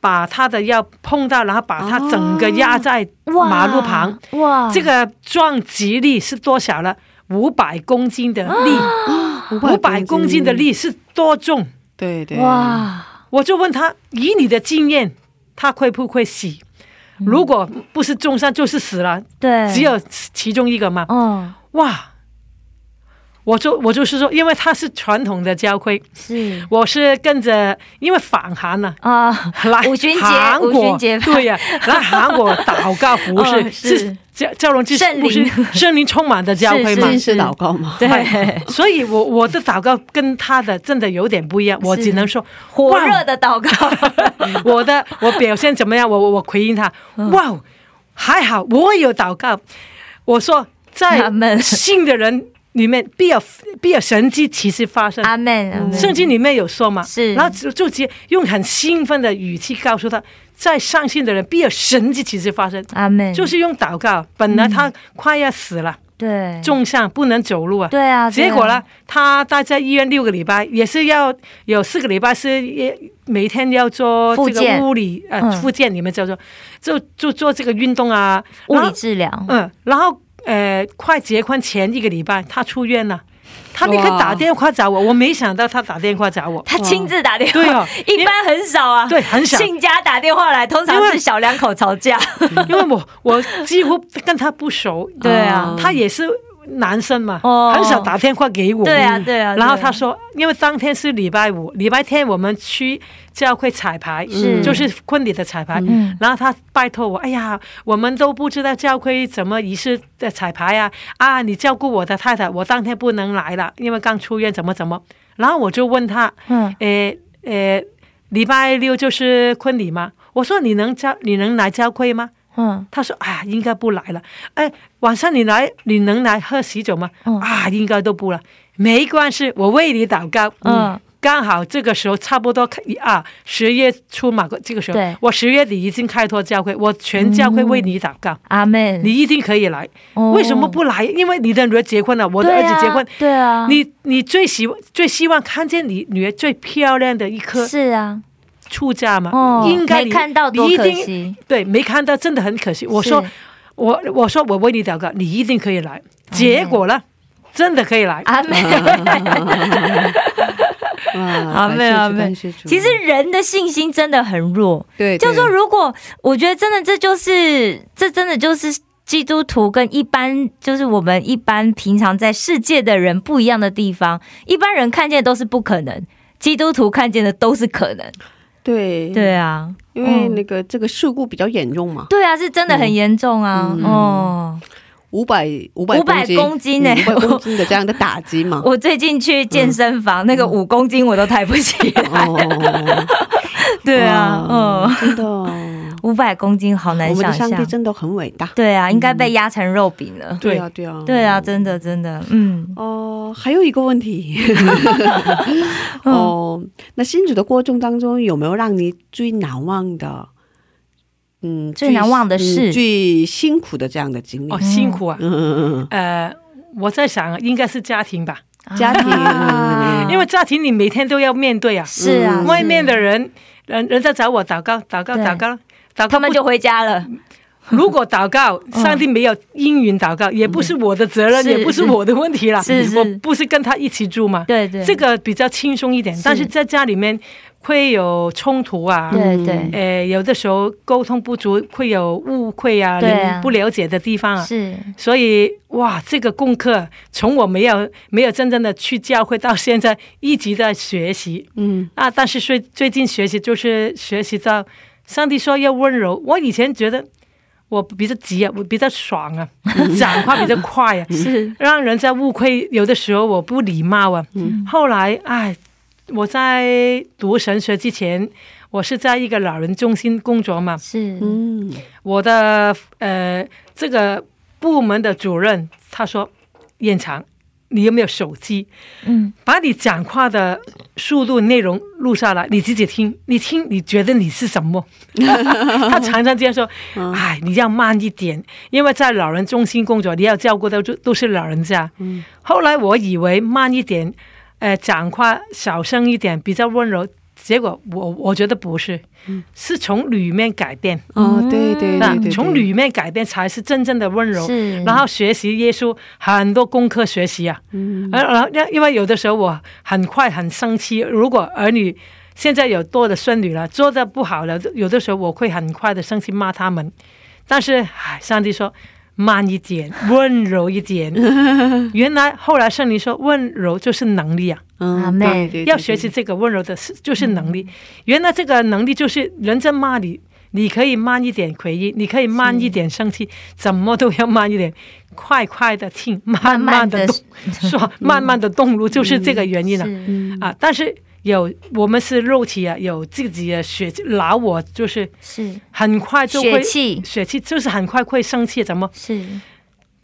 把他的药碰到，然后把他整个压在马路旁。哇！这个撞击力是多少了？五百公斤的力，五百公斤的力是多重？对对。哇！我就问他，以你的经验，他会不会死？如果不是重伤，就是死了。对，只有其中一个嘛？嗯，哇！我就我就是说，因为他是传统的教会，是。我是跟着，因为访韩了啊，来五旬节，五旬节对呀，来韩国祷告服饰 (laughs) 是教教荣之圣灵。圣灵充满的教会嘛，是祷告嘛，对，所以我我的祷告跟他的真的有点不一样，我只能说火热的祷告，(laughs) 我的我表现怎么样？我我回应他，哇，还好我有祷告，我说在信的人。里面必有必有神迹奇事发生。阿门。圣经里面有说嘛？是。然后就就直接用很兴奋的语气告诉他，在上信的人必有神迹奇事发生。阿门。就是用祷告。本来他快要死了，对，重伤不能走路啊。对啊。结果呢，他待在医院六个礼拜，也是要有四个礼拜是每天要做这个物理呃复健，你们叫做就就做这个运动啊，物理治疗。嗯，然后。呃，快结婚前一个礼拜，他出院了，他立刻打电话找我，我没想到他打电话找我，他亲自打电话，对哦，(laughs) 一般很少啊，对，很少，亲家打电话来，通常是小两口吵架，因为我我几乎跟他不熟，(laughs) 对啊，他也是。男生嘛，很少打电话给我。对啊，对啊。然后他说，因为当天是礼拜五，礼拜天我们去教会彩排，是就是婚礼的彩排。然后他拜托我，哎呀，我们都不知道教会怎么仪式的彩排呀，啊，你照顾我的太太，我当天不能来了，因为刚出院，怎么怎么。然后我就问他，嗯，诶诶，礼拜六就是婚礼吗？我说你能教，你能来教会吗？嗯，他说：“哎呀，应该不来了。哎，晚上你来，你能来喝喜酒吗？啊，应该都不了。没关系，我为你祷告。嗯，刚好这个时候差不多啊，十月初嘛，这个时候，我十月底已经开拓教会，我全教会为你祷告。阿门。你一定可以来。为什么不来？因为你的女儿结婚了，我的儿子结婚。对啊。你你最希最希望看见你女儿最漂亮的一刻。是啊。”出嫁吗？应该没看到，多可惜。对，没看到，真的很可惜。我说，我我说我为你祷告，你一定可以来。结果呢，真的可以来。阿妹，阿妹，(laughs) 阿妹。(laughs) 其实人的信心真的很弱。对，就说如果我觉得真的，这就是这真的就是基督徒跟一般就是我们一般平常在世界的人不一样的地方。一般人看见都是不可能，基督徒看见的都是可能。对对啊，因为那个这个事故比较严重嘛。对啊，是真的很严重啊。哦，五百五百五百公斤呢，五百公斤的这样的打击嘛。(laughs) 我最近去健身房，那个五公斤我都抬不起来。(laughs) 对啊，嗯，真的。五百公斤好难想象，上帝真的很伟大。对啊，应该被压成肉饼了。对啊，对啊，对啊，真的真的，嗯。哦，还有一个问题，(laughs) 哦，那新主的过程当中有没有让你最难忘的？嗯，最难忘的事，最辛苦的这样的经历。哦，辛苦啊。嗯嗯嗯。呃，我在想，应该是家庭吧。家庭，因为家庭你每天都要面对啊。是啊。外面的人，人人在找我祷告，祷告，祷告。他们就回家了。如果祷告，上帝没有应允祷告，也不是我的责任，也不是我的问题了。是是，我不是跟他一起住吗？对对，这个比较轻松一点。但是在家里面会有冲突啊。对对，呃，有的时候沟通不足，会有误会啊，不了解的地方啊。是，所以哇，这个功课从我没有没有真正的去教会到现在，一直在学习。嗯啊，但是最最近学习就是学习到。上帝说要温柔，我以前觉得我比较急啊，我比较爽啊，(laughs) 讲话比较快啊，(laughs) 是让人家误会。有的时候我不礼貌啊。后来，哎，我在读神学之前，我是在一个老人中心工作嘛。是，嗯，我的呃这个部门的主任他说，延长，你有没有手机？嗯，把你讲话的速度、内容录下来，你自己听。你听，你觉得你是什么？(laughs) 他常常这样说：“哎，你要慢一点，因为在老人中心工作，你要照顾到都都是老人家。”嗯，后来我以为慢一点，呃，讲话小声一点，比较温柔。结果我我觉得不是，是从里面改变。哦，对对对，从里面改变才是真正的温柔。然后学习耶稣很多功课学习啊。嗯。而然后因因为有的时候我很快很生气，如果儿女现在有多的孙女了，做的不好了，有的时候我会很快的生气骂他们。但是，唉，上帝说。慢一点，(laughs) 温柔一点。(laughs) 原来后来圣灵说，温柔就是能力啊。嗯，对对，要学习这个温柔的是就是能力。原来这个能力就是人在骂你，你可以慢一点回应，你可以慢一点生气，怎么都要慢一点，快快的听，慢慢的 (laughs) 动，说慢慢的动怒，就是这个原因了。啊，但是。有我们是肉体啊，有自己的血老我就是是很快就会血气血气就是很快会生气，怎么是？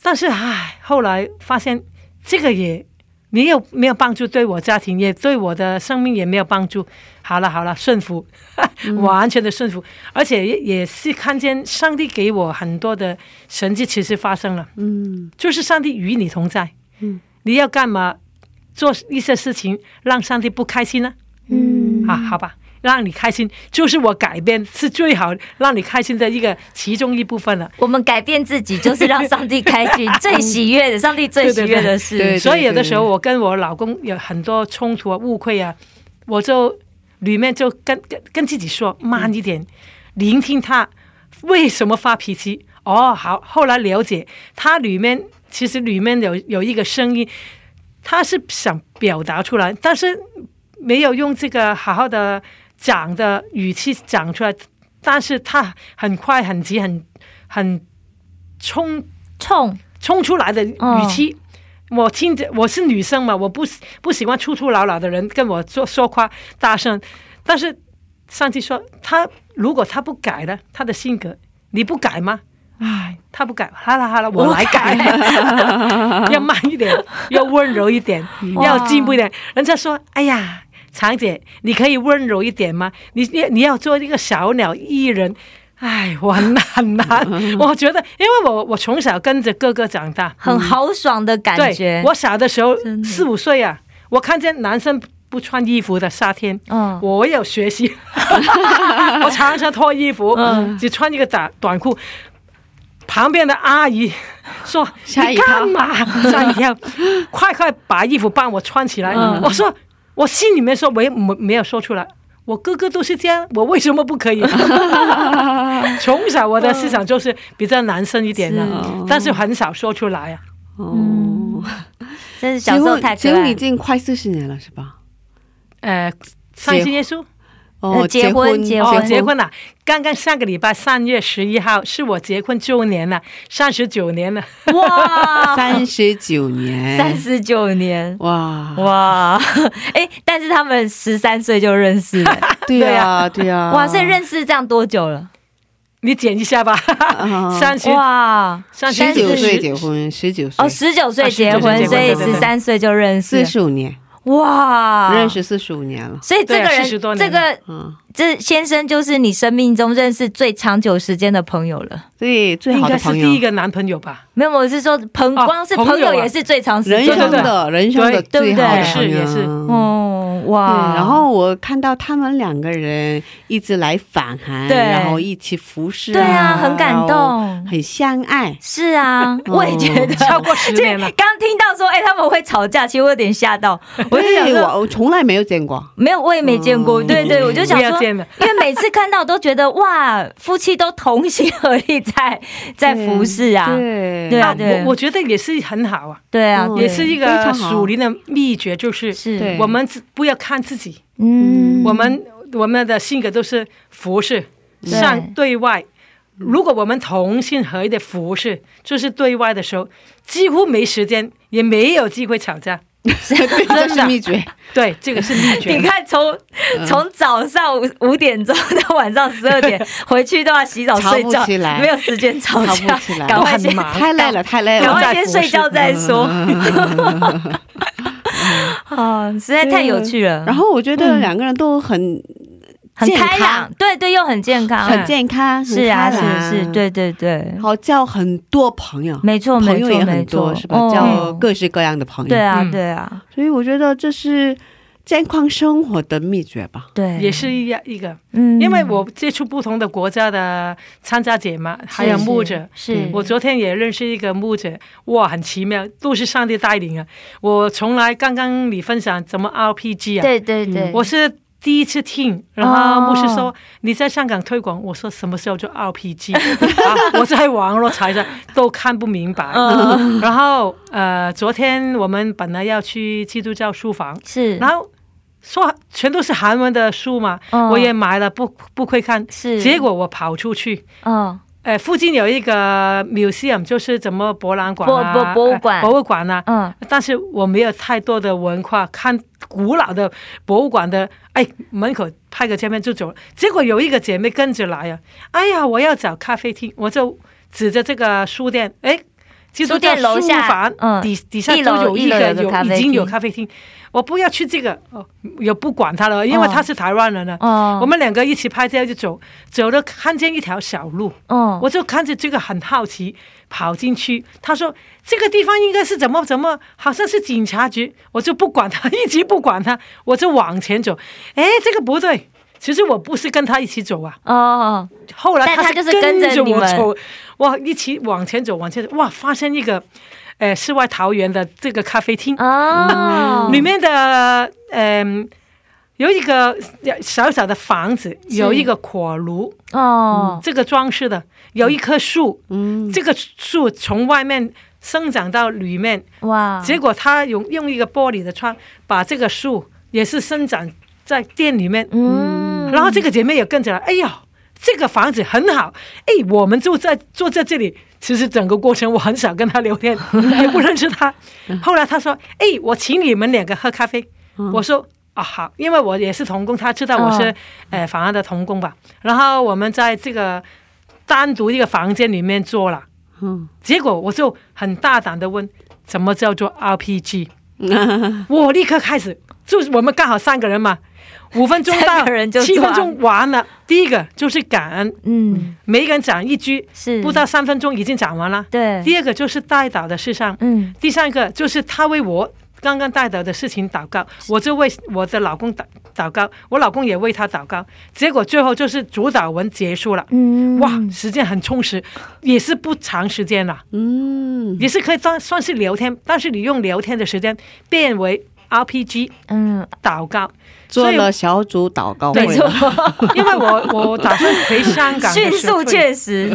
但是唉，后来发现这个也没有没有帮助，对我家庭也对我的生命也没有帮助。好了好了，顺服，(laughs) 完全的顺服，而且也也是看见上帝给我很多的神迹，其实发生了。嗯，就是上帝与你同在。嗯，你要干嘛？做一些事情让上帝不开心呢？嗯，啊，好吧，让你开心就是我改变是最好让你开心的一个其中一部分了。我们改变自己就是让上帝开心，(laughs) 最喜悦的，上帝最喜悦的事。所以有的时候我跟我老公有很多冲突啊、误会啊，我就里面就跟跟跟自己说慢一点，聆听他为什么发脾气。哦，好，后来了解他里面其实里面有有一个声音。他是想表达出来，但是没有用这个好好的讲的语气讲出来，但是他很快、很急、很很冲冲。冲出来的语气，我听着我是女生嘛，我不不喜欢粗粗老老的人跟我说说话大声，但是上帝说他如果他不改了他的性格，你不改吗？唉，他不改，好了好了，我来改，要慢一点，(laughs) 要温柔一点，要进步一点。人家说，哎呀，长姐，你可以温柔一点吗？你你你要做一个小鸟依人，哎，我很难很难。(laughs) 我觉得，因为我我从小跟着哥哥长大，很豪爽的感觉。我小的时候四五岁啊，我看见男生不穿衣服的夏天，嗯，我有学习，(laughs) 我常常脱衣服，嗯，只穿一个短短裤。旁边的阿姨说：“你干嘛？吓一跳！(laughs) 快快把衣服帮我穿起来。”我说：“我心里面说，我也没没有说出来。我哥哥都是这样，我为什么不可以？” (laughs) 从小我的思想就是比较男生一点的，但是很少说出来啊。哦，真是小时候太结婚。已经快四十年了，是吧？呃，三信耶稣。哦，结婚结婚结婚了！刚刚上个礼拜三月十一号是我结婚周年了，三十九年了！哇，(laughs) 三十九年，三十九年！哇哇！(laughs) 哎，但是他们十三岁就认识了，(laughs) 对呀对呀！哇，所以认识这样多久了？你剪一下吧。三十哇，十九岁结婚，十九岁哦，十九岁结婚，所以十三岁就认识，四十五年。哇，认识四十五年了，所以这个人，这个，嗯，这先生就是你生命中认识最长久时间的朋友了。对，最好的朋友，第一个男朋友吧？没有，我是说朋，光是朋友也是最长时间的，人生的最好的朋友，是哦。哇！然后我看到他们两个人一直来访韩，对，然后一起服侍，对啊，很感动，很相爱。是啊，我也觉得超过十年了。刚听到说，哎，他们会吵架，其实我有点吓到。我就想说，我从来没有见过，没有，我也没见过。对对，我就想说，(laughs) 因为每次看到都觉得哇，夫妻都同心合力在在服侍啊。对对啊，我我觉得也是很好啊。对啊，也是一个属灵的秘诀，就是我们不要。看自己，嗯，我们我们的性格都是服侍，向对外。如果我们同心合意的服侍，就是对外的时候，几乎没时间，也没有机会吵架。(laughs) 这是秘诀，(laughs) 对，这个是秘诀。(laughs) 你看，从从早上五五点钟到晚上十二点回去都要洗澡睡觉，没有时间吵架，赶快先太累了，太累了，赶快先睡觉再说。啊，实在太有趣了。然后我觉得两个人都很。很开朗，对对，又很健康，很健康，是啊，是是，对对对，好交很多朋友，没错，朋友也很多，是吧？交各式各样的朋友，对啊，对啊，所以我觉得这是健康生活的秘诀吧？对，也是一一个，嗯，因为我接触不同的国家的参加者嘛，还有牧者，是我昨天也认识一个牧者，哇，很奇妙，都是上帝带领啊！我从来刚刚你分享怎么 RPG 啊？对对对，我是。第一次听，然后牧师说你在香港推广，我说什么时候就 RPG，(laughs) 我在网络查一下都看不明白。然后呃，昨天我们本来要去基督教书房，是，然后说全都是韩文的书嘛，我也买了不不会看，是，结果我跑出去，嗯。哎，附近有一个 museum，就是怎么博览馆啊，博博物馆，博物馆呢？嗯，但是我没有太多的文化，看古老的博物馆的，哎，门口拍个照片就走了。结果有一个姐妹跟着来呀，哎呀，我要找咖啡厅，我就指着这个书店，哎。书店楼下，嗯，底底下都有一个有已经有咖啡厅，我不要去这个哦，也不管他了，因为他是台湾人呢。哦，我们两个一起拍照就走，走了看见一条小路，哦，我就看着这个很好奇，跑进去。他说这个地方应该是怎么怎么，好像是警察局，我就不管他，(laughs) 一直不管他，我就往前走。哎，这个不对。其实我不是跟他一起走啊，哦，后来他就是跟着我走，哇，一起往前走，往前走，哇，发现一个，呃，世外桃源的这个咖啡厅，哦，里面的，嗯，有一个小小的房子，有一个火炉，哦，这个装饰的，有一棵树，嗯，这个树从外面生长到里面，哇，结果他用用一个玻璃的窗把这个树也是生长。在店里面，嗯，然后这个姐妹也跟着来。哎呦，这个房子很好，哎，我们就在坐在这里。其实整个过程我很少跟他聊天，(laughs) 也不认识他。后来他说：“哎，我请你们两个喝咖啡。”我说：“啊，好，因为我也是童工，他知道我是呃法安的童工吧。”然后我们在这个单独一个房间里面坐了。嗯，结果我就很大胆的问：“怎么叫做 RPG？” (laughs) 我立刻开始，就是我们刚好三个人嘛。(laughs) 五分钟到，七分钟完了。第一个就是感恩，嗯，每一个人讲一句，是。不到三分钟已经讲完了。对。第二个就是带祷的事上，嗯。第三个就是他为我刚刚带祷的事情祷告，我就为我的老公祷祷告，我老公也为他祷告。结果最后就是主导文结束了，嗯，哇，时间很充实，也是不长时间了，嗯，也是可以算算是聊天，但是你用聊天的时间变为 RPG，嗯，祷告。做了小组祷告会，因为我我打算回香港，(laughs) 迅速确实，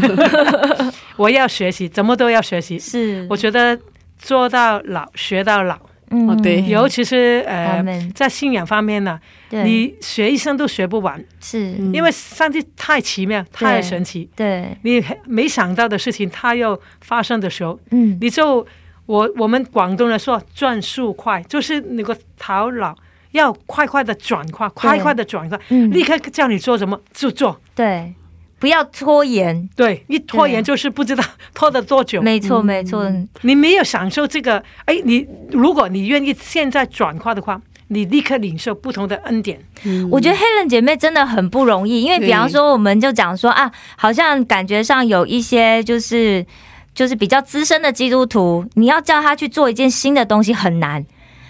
(laughs) 我要学习，怎么都要学习。是，我觉得做到老学到老，嗯，对，尤其是呃，在信仰方面呢，你学一生都学不完，是。因为上帝太奇妙，太神奇，对，你没想到的事情，它又发生的时候，嗯，你就我我们广东人说转速快，就是那个头脑。要快快的转化，快快的转化，立刻叫你做什么就做。对，不要拖延。对，一拖延就是不知道 (laughs) 拖了多久。没错，没错。你没有享受这个，哎，你如果你愿意现在转化的话，你立刻领受不同的恩典。我觉得黑人姐妹真的很不容易，因为比方说，我们就讲说啊，好像感觉上有一些就是就是比较资深的基督徒，你要叫他去做一件新的东西很难。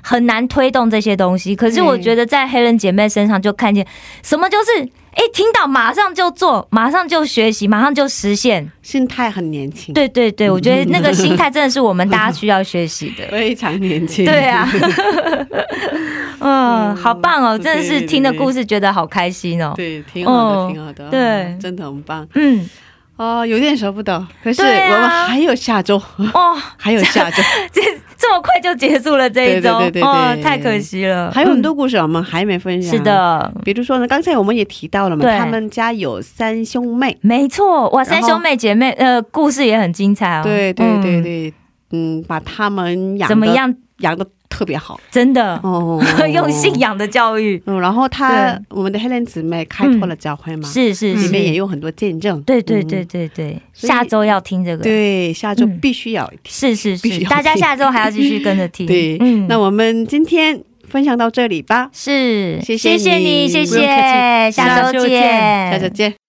很难推动这些东西，可是我觉得在黑人姐妹身上就看见什么，就是哎，听到马上就做，马上就学习，马上就实现，心态很年轻。对对对，我觉得那个心态真的是我们大家需要学习的，(laughs) 非常年轻。对啊，(laughs) 嗯，好棒哦，真的是听的故事觉得好开心哦。对，挺好的，挺好的，对，真的很棒。嗯。哦，有点舍不得，可是我们还有下周哦，(laughs) 还有下周，这这么快就结束了这一周，哦，太可惜了。还有很多故事我们还没分享，是的，比如说呢，刚才我们也提到了嘛，他们家有三兄妹，没错，哇，三兄妹姐妹，呃，故事也很精彩哦。对对对对，嗯，把他们养怎么样？养的特别好，真的？哦，(laughs) 用信仰的教育。嗯，然后他我们的黑莲姊妹开拓了教会嘛，是是，里面也有很多见证。对对对对对，下周要听这个，对，下周必须要听，是是是，大家下周还要继续跟着听。(laughs) 对，嗯，那我们今天分享到这里吧。是，谢谢你，谢谢，下周见，下周见。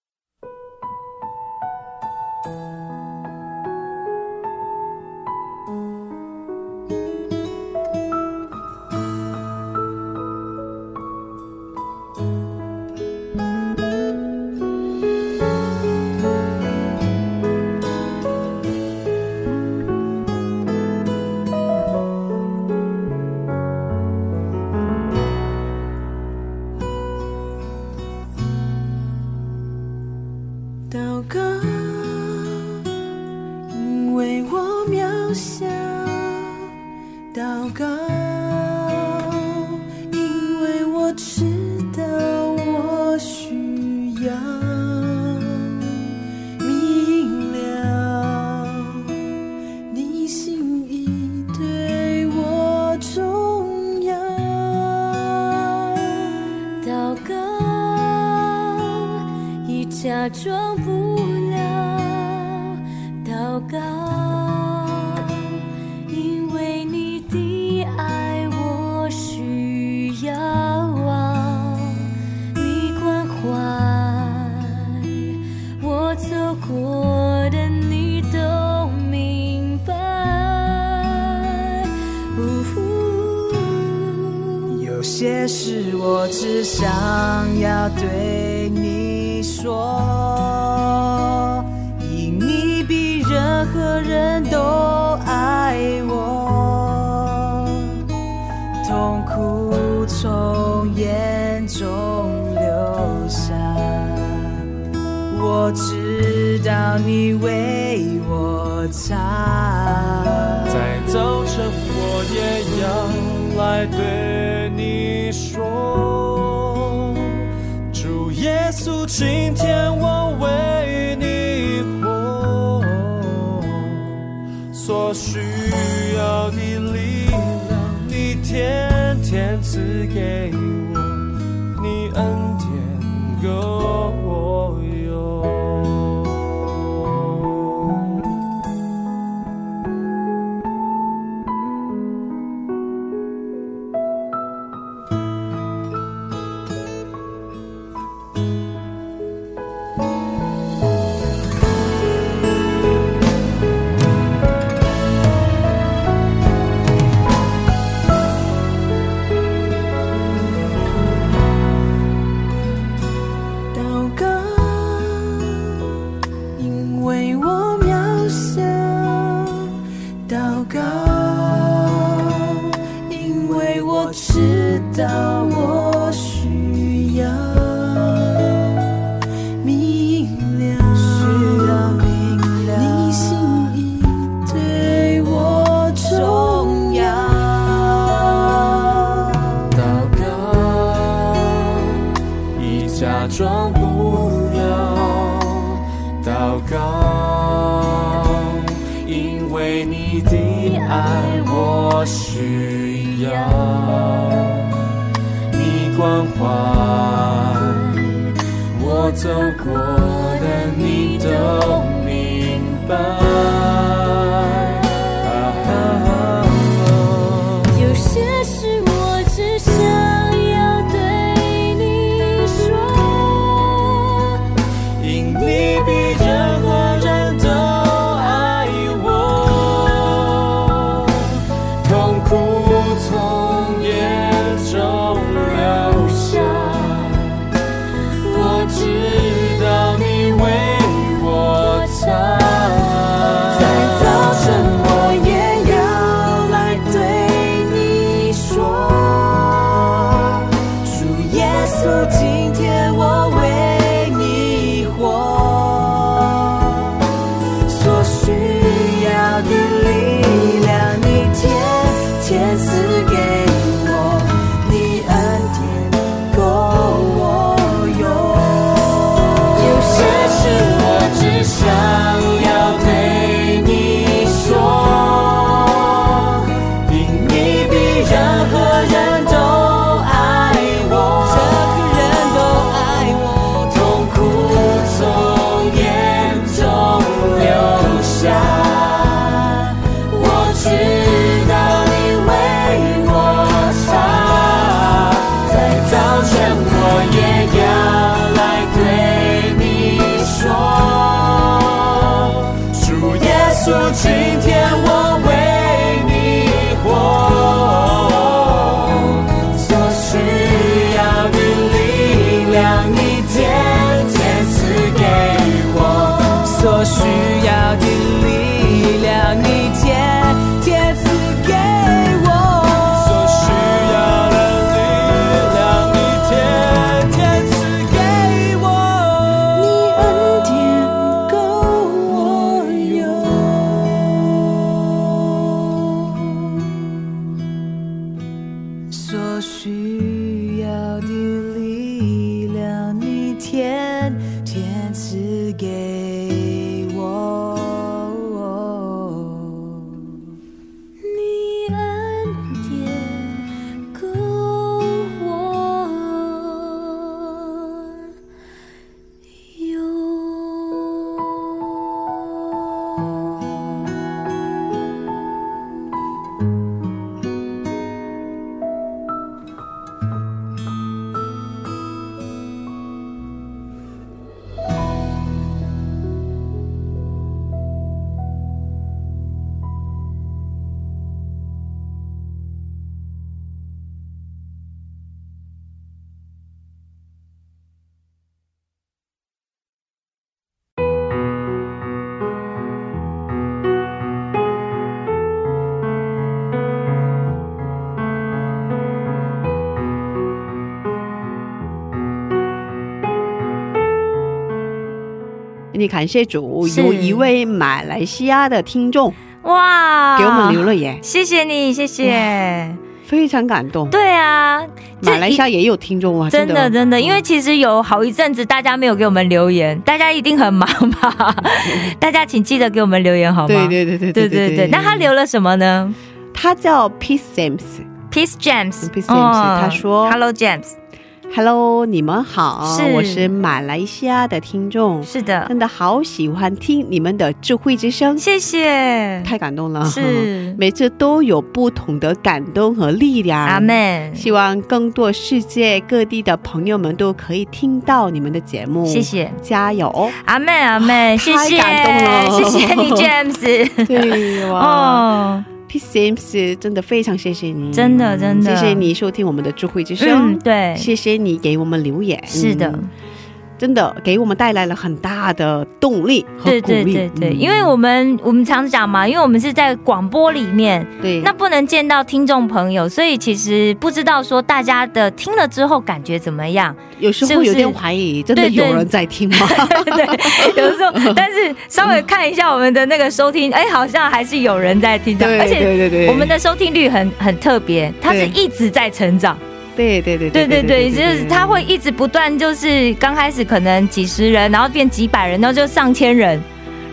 是我只想要对你说，因你比任何人都爱我，痛苦从眼中流下，我知道你为我擦。在早晨，我也要来对。或许。感谢主，有一位马来西亚的听众哇，给我们留了言，谢谢你，谢谢，非常感动。对啊，马来西亚也有听众啊，真的真的，因为其实有好一阵子大家没有给我们留言，大家一定很忙吧？(laughs) 大家请记得给我们留言好吗？对对对对对对对。那他留了什么呢？他叫 Peace James，Peace James，Peace James，他说：“Hello James。” Hello，你们好，我是马来西亚的听众，是的，真的好喜欢听你们的智慧之声，谢谢，太感动了，是。(laughs) 每次都有不同的感动和力量，阿妹。希望更多世界各地的朋友们都可以听到你们的节目，谢谢，加油，阿妹阿妹，谢。谢，感动了，谢谢你，James，(laughs) 对哇。P.C.M.S. 真的非常谢谢你，真的真的。谢谢你收听我们的智慧之声，嗯对，谢谢你给我们留言，是的。真的给我们带来了很大的动力和鼓励。对对对对，因为我们我们常讲嘛，因为我们是在广播里面，对，那不能见到听众朋友，所以其实不知道说大家的听了之后感觉怎么样。有时候有点怀疑，真的有人在听吗？(laughs) 对，有时候，但是稍微看一下我们的那个收听，哎，好像还是有人在听的，而且对对对，我们的收听率很很特别，它是一直在成长。对对对对对对对对，就是他会一直不断，就是刚开始可能几十人，然后变几百人，然后就上千人。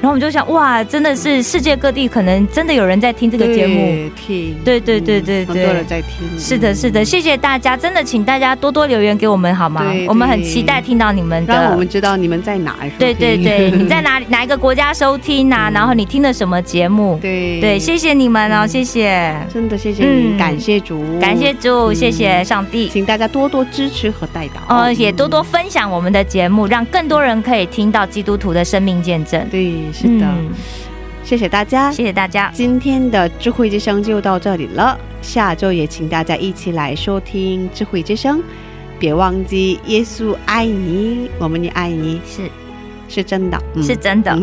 然后我们就想，哇，真的是世界各地可能真的有人在听这个节目，听，对对对对对，很多人在听，是的，是的，谢谢大家，真的，请大家多多留言给我们好吗？我们很期待听到你们的，让我们知道你们在哪。对对对，你在哪里哪一个国家收听啊？然后你听的什么节目？对。对，谢谢你们哦，谢谢，真的谢谢你，感谢主，感谢主，谢谢上帝，请大家多多支持和带导，哦，也多多分享我们的节目，让更多人可以听到基督徒的生命见证。对，是的。谢谢大家，谢谢大家。今天的智慧之声就到这里了，下周也请大家一起来收听智慧之声。别忘记，耶稣爱你，我们也爱你，是是真的，是真的。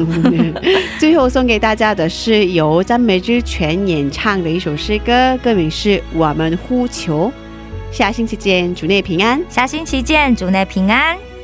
(laughs) 最后送给大家的是由赞美之泉演唱的一首诗歌，歌名是《我们呼求》。下星期见，主内平安。下星期见，主内平安。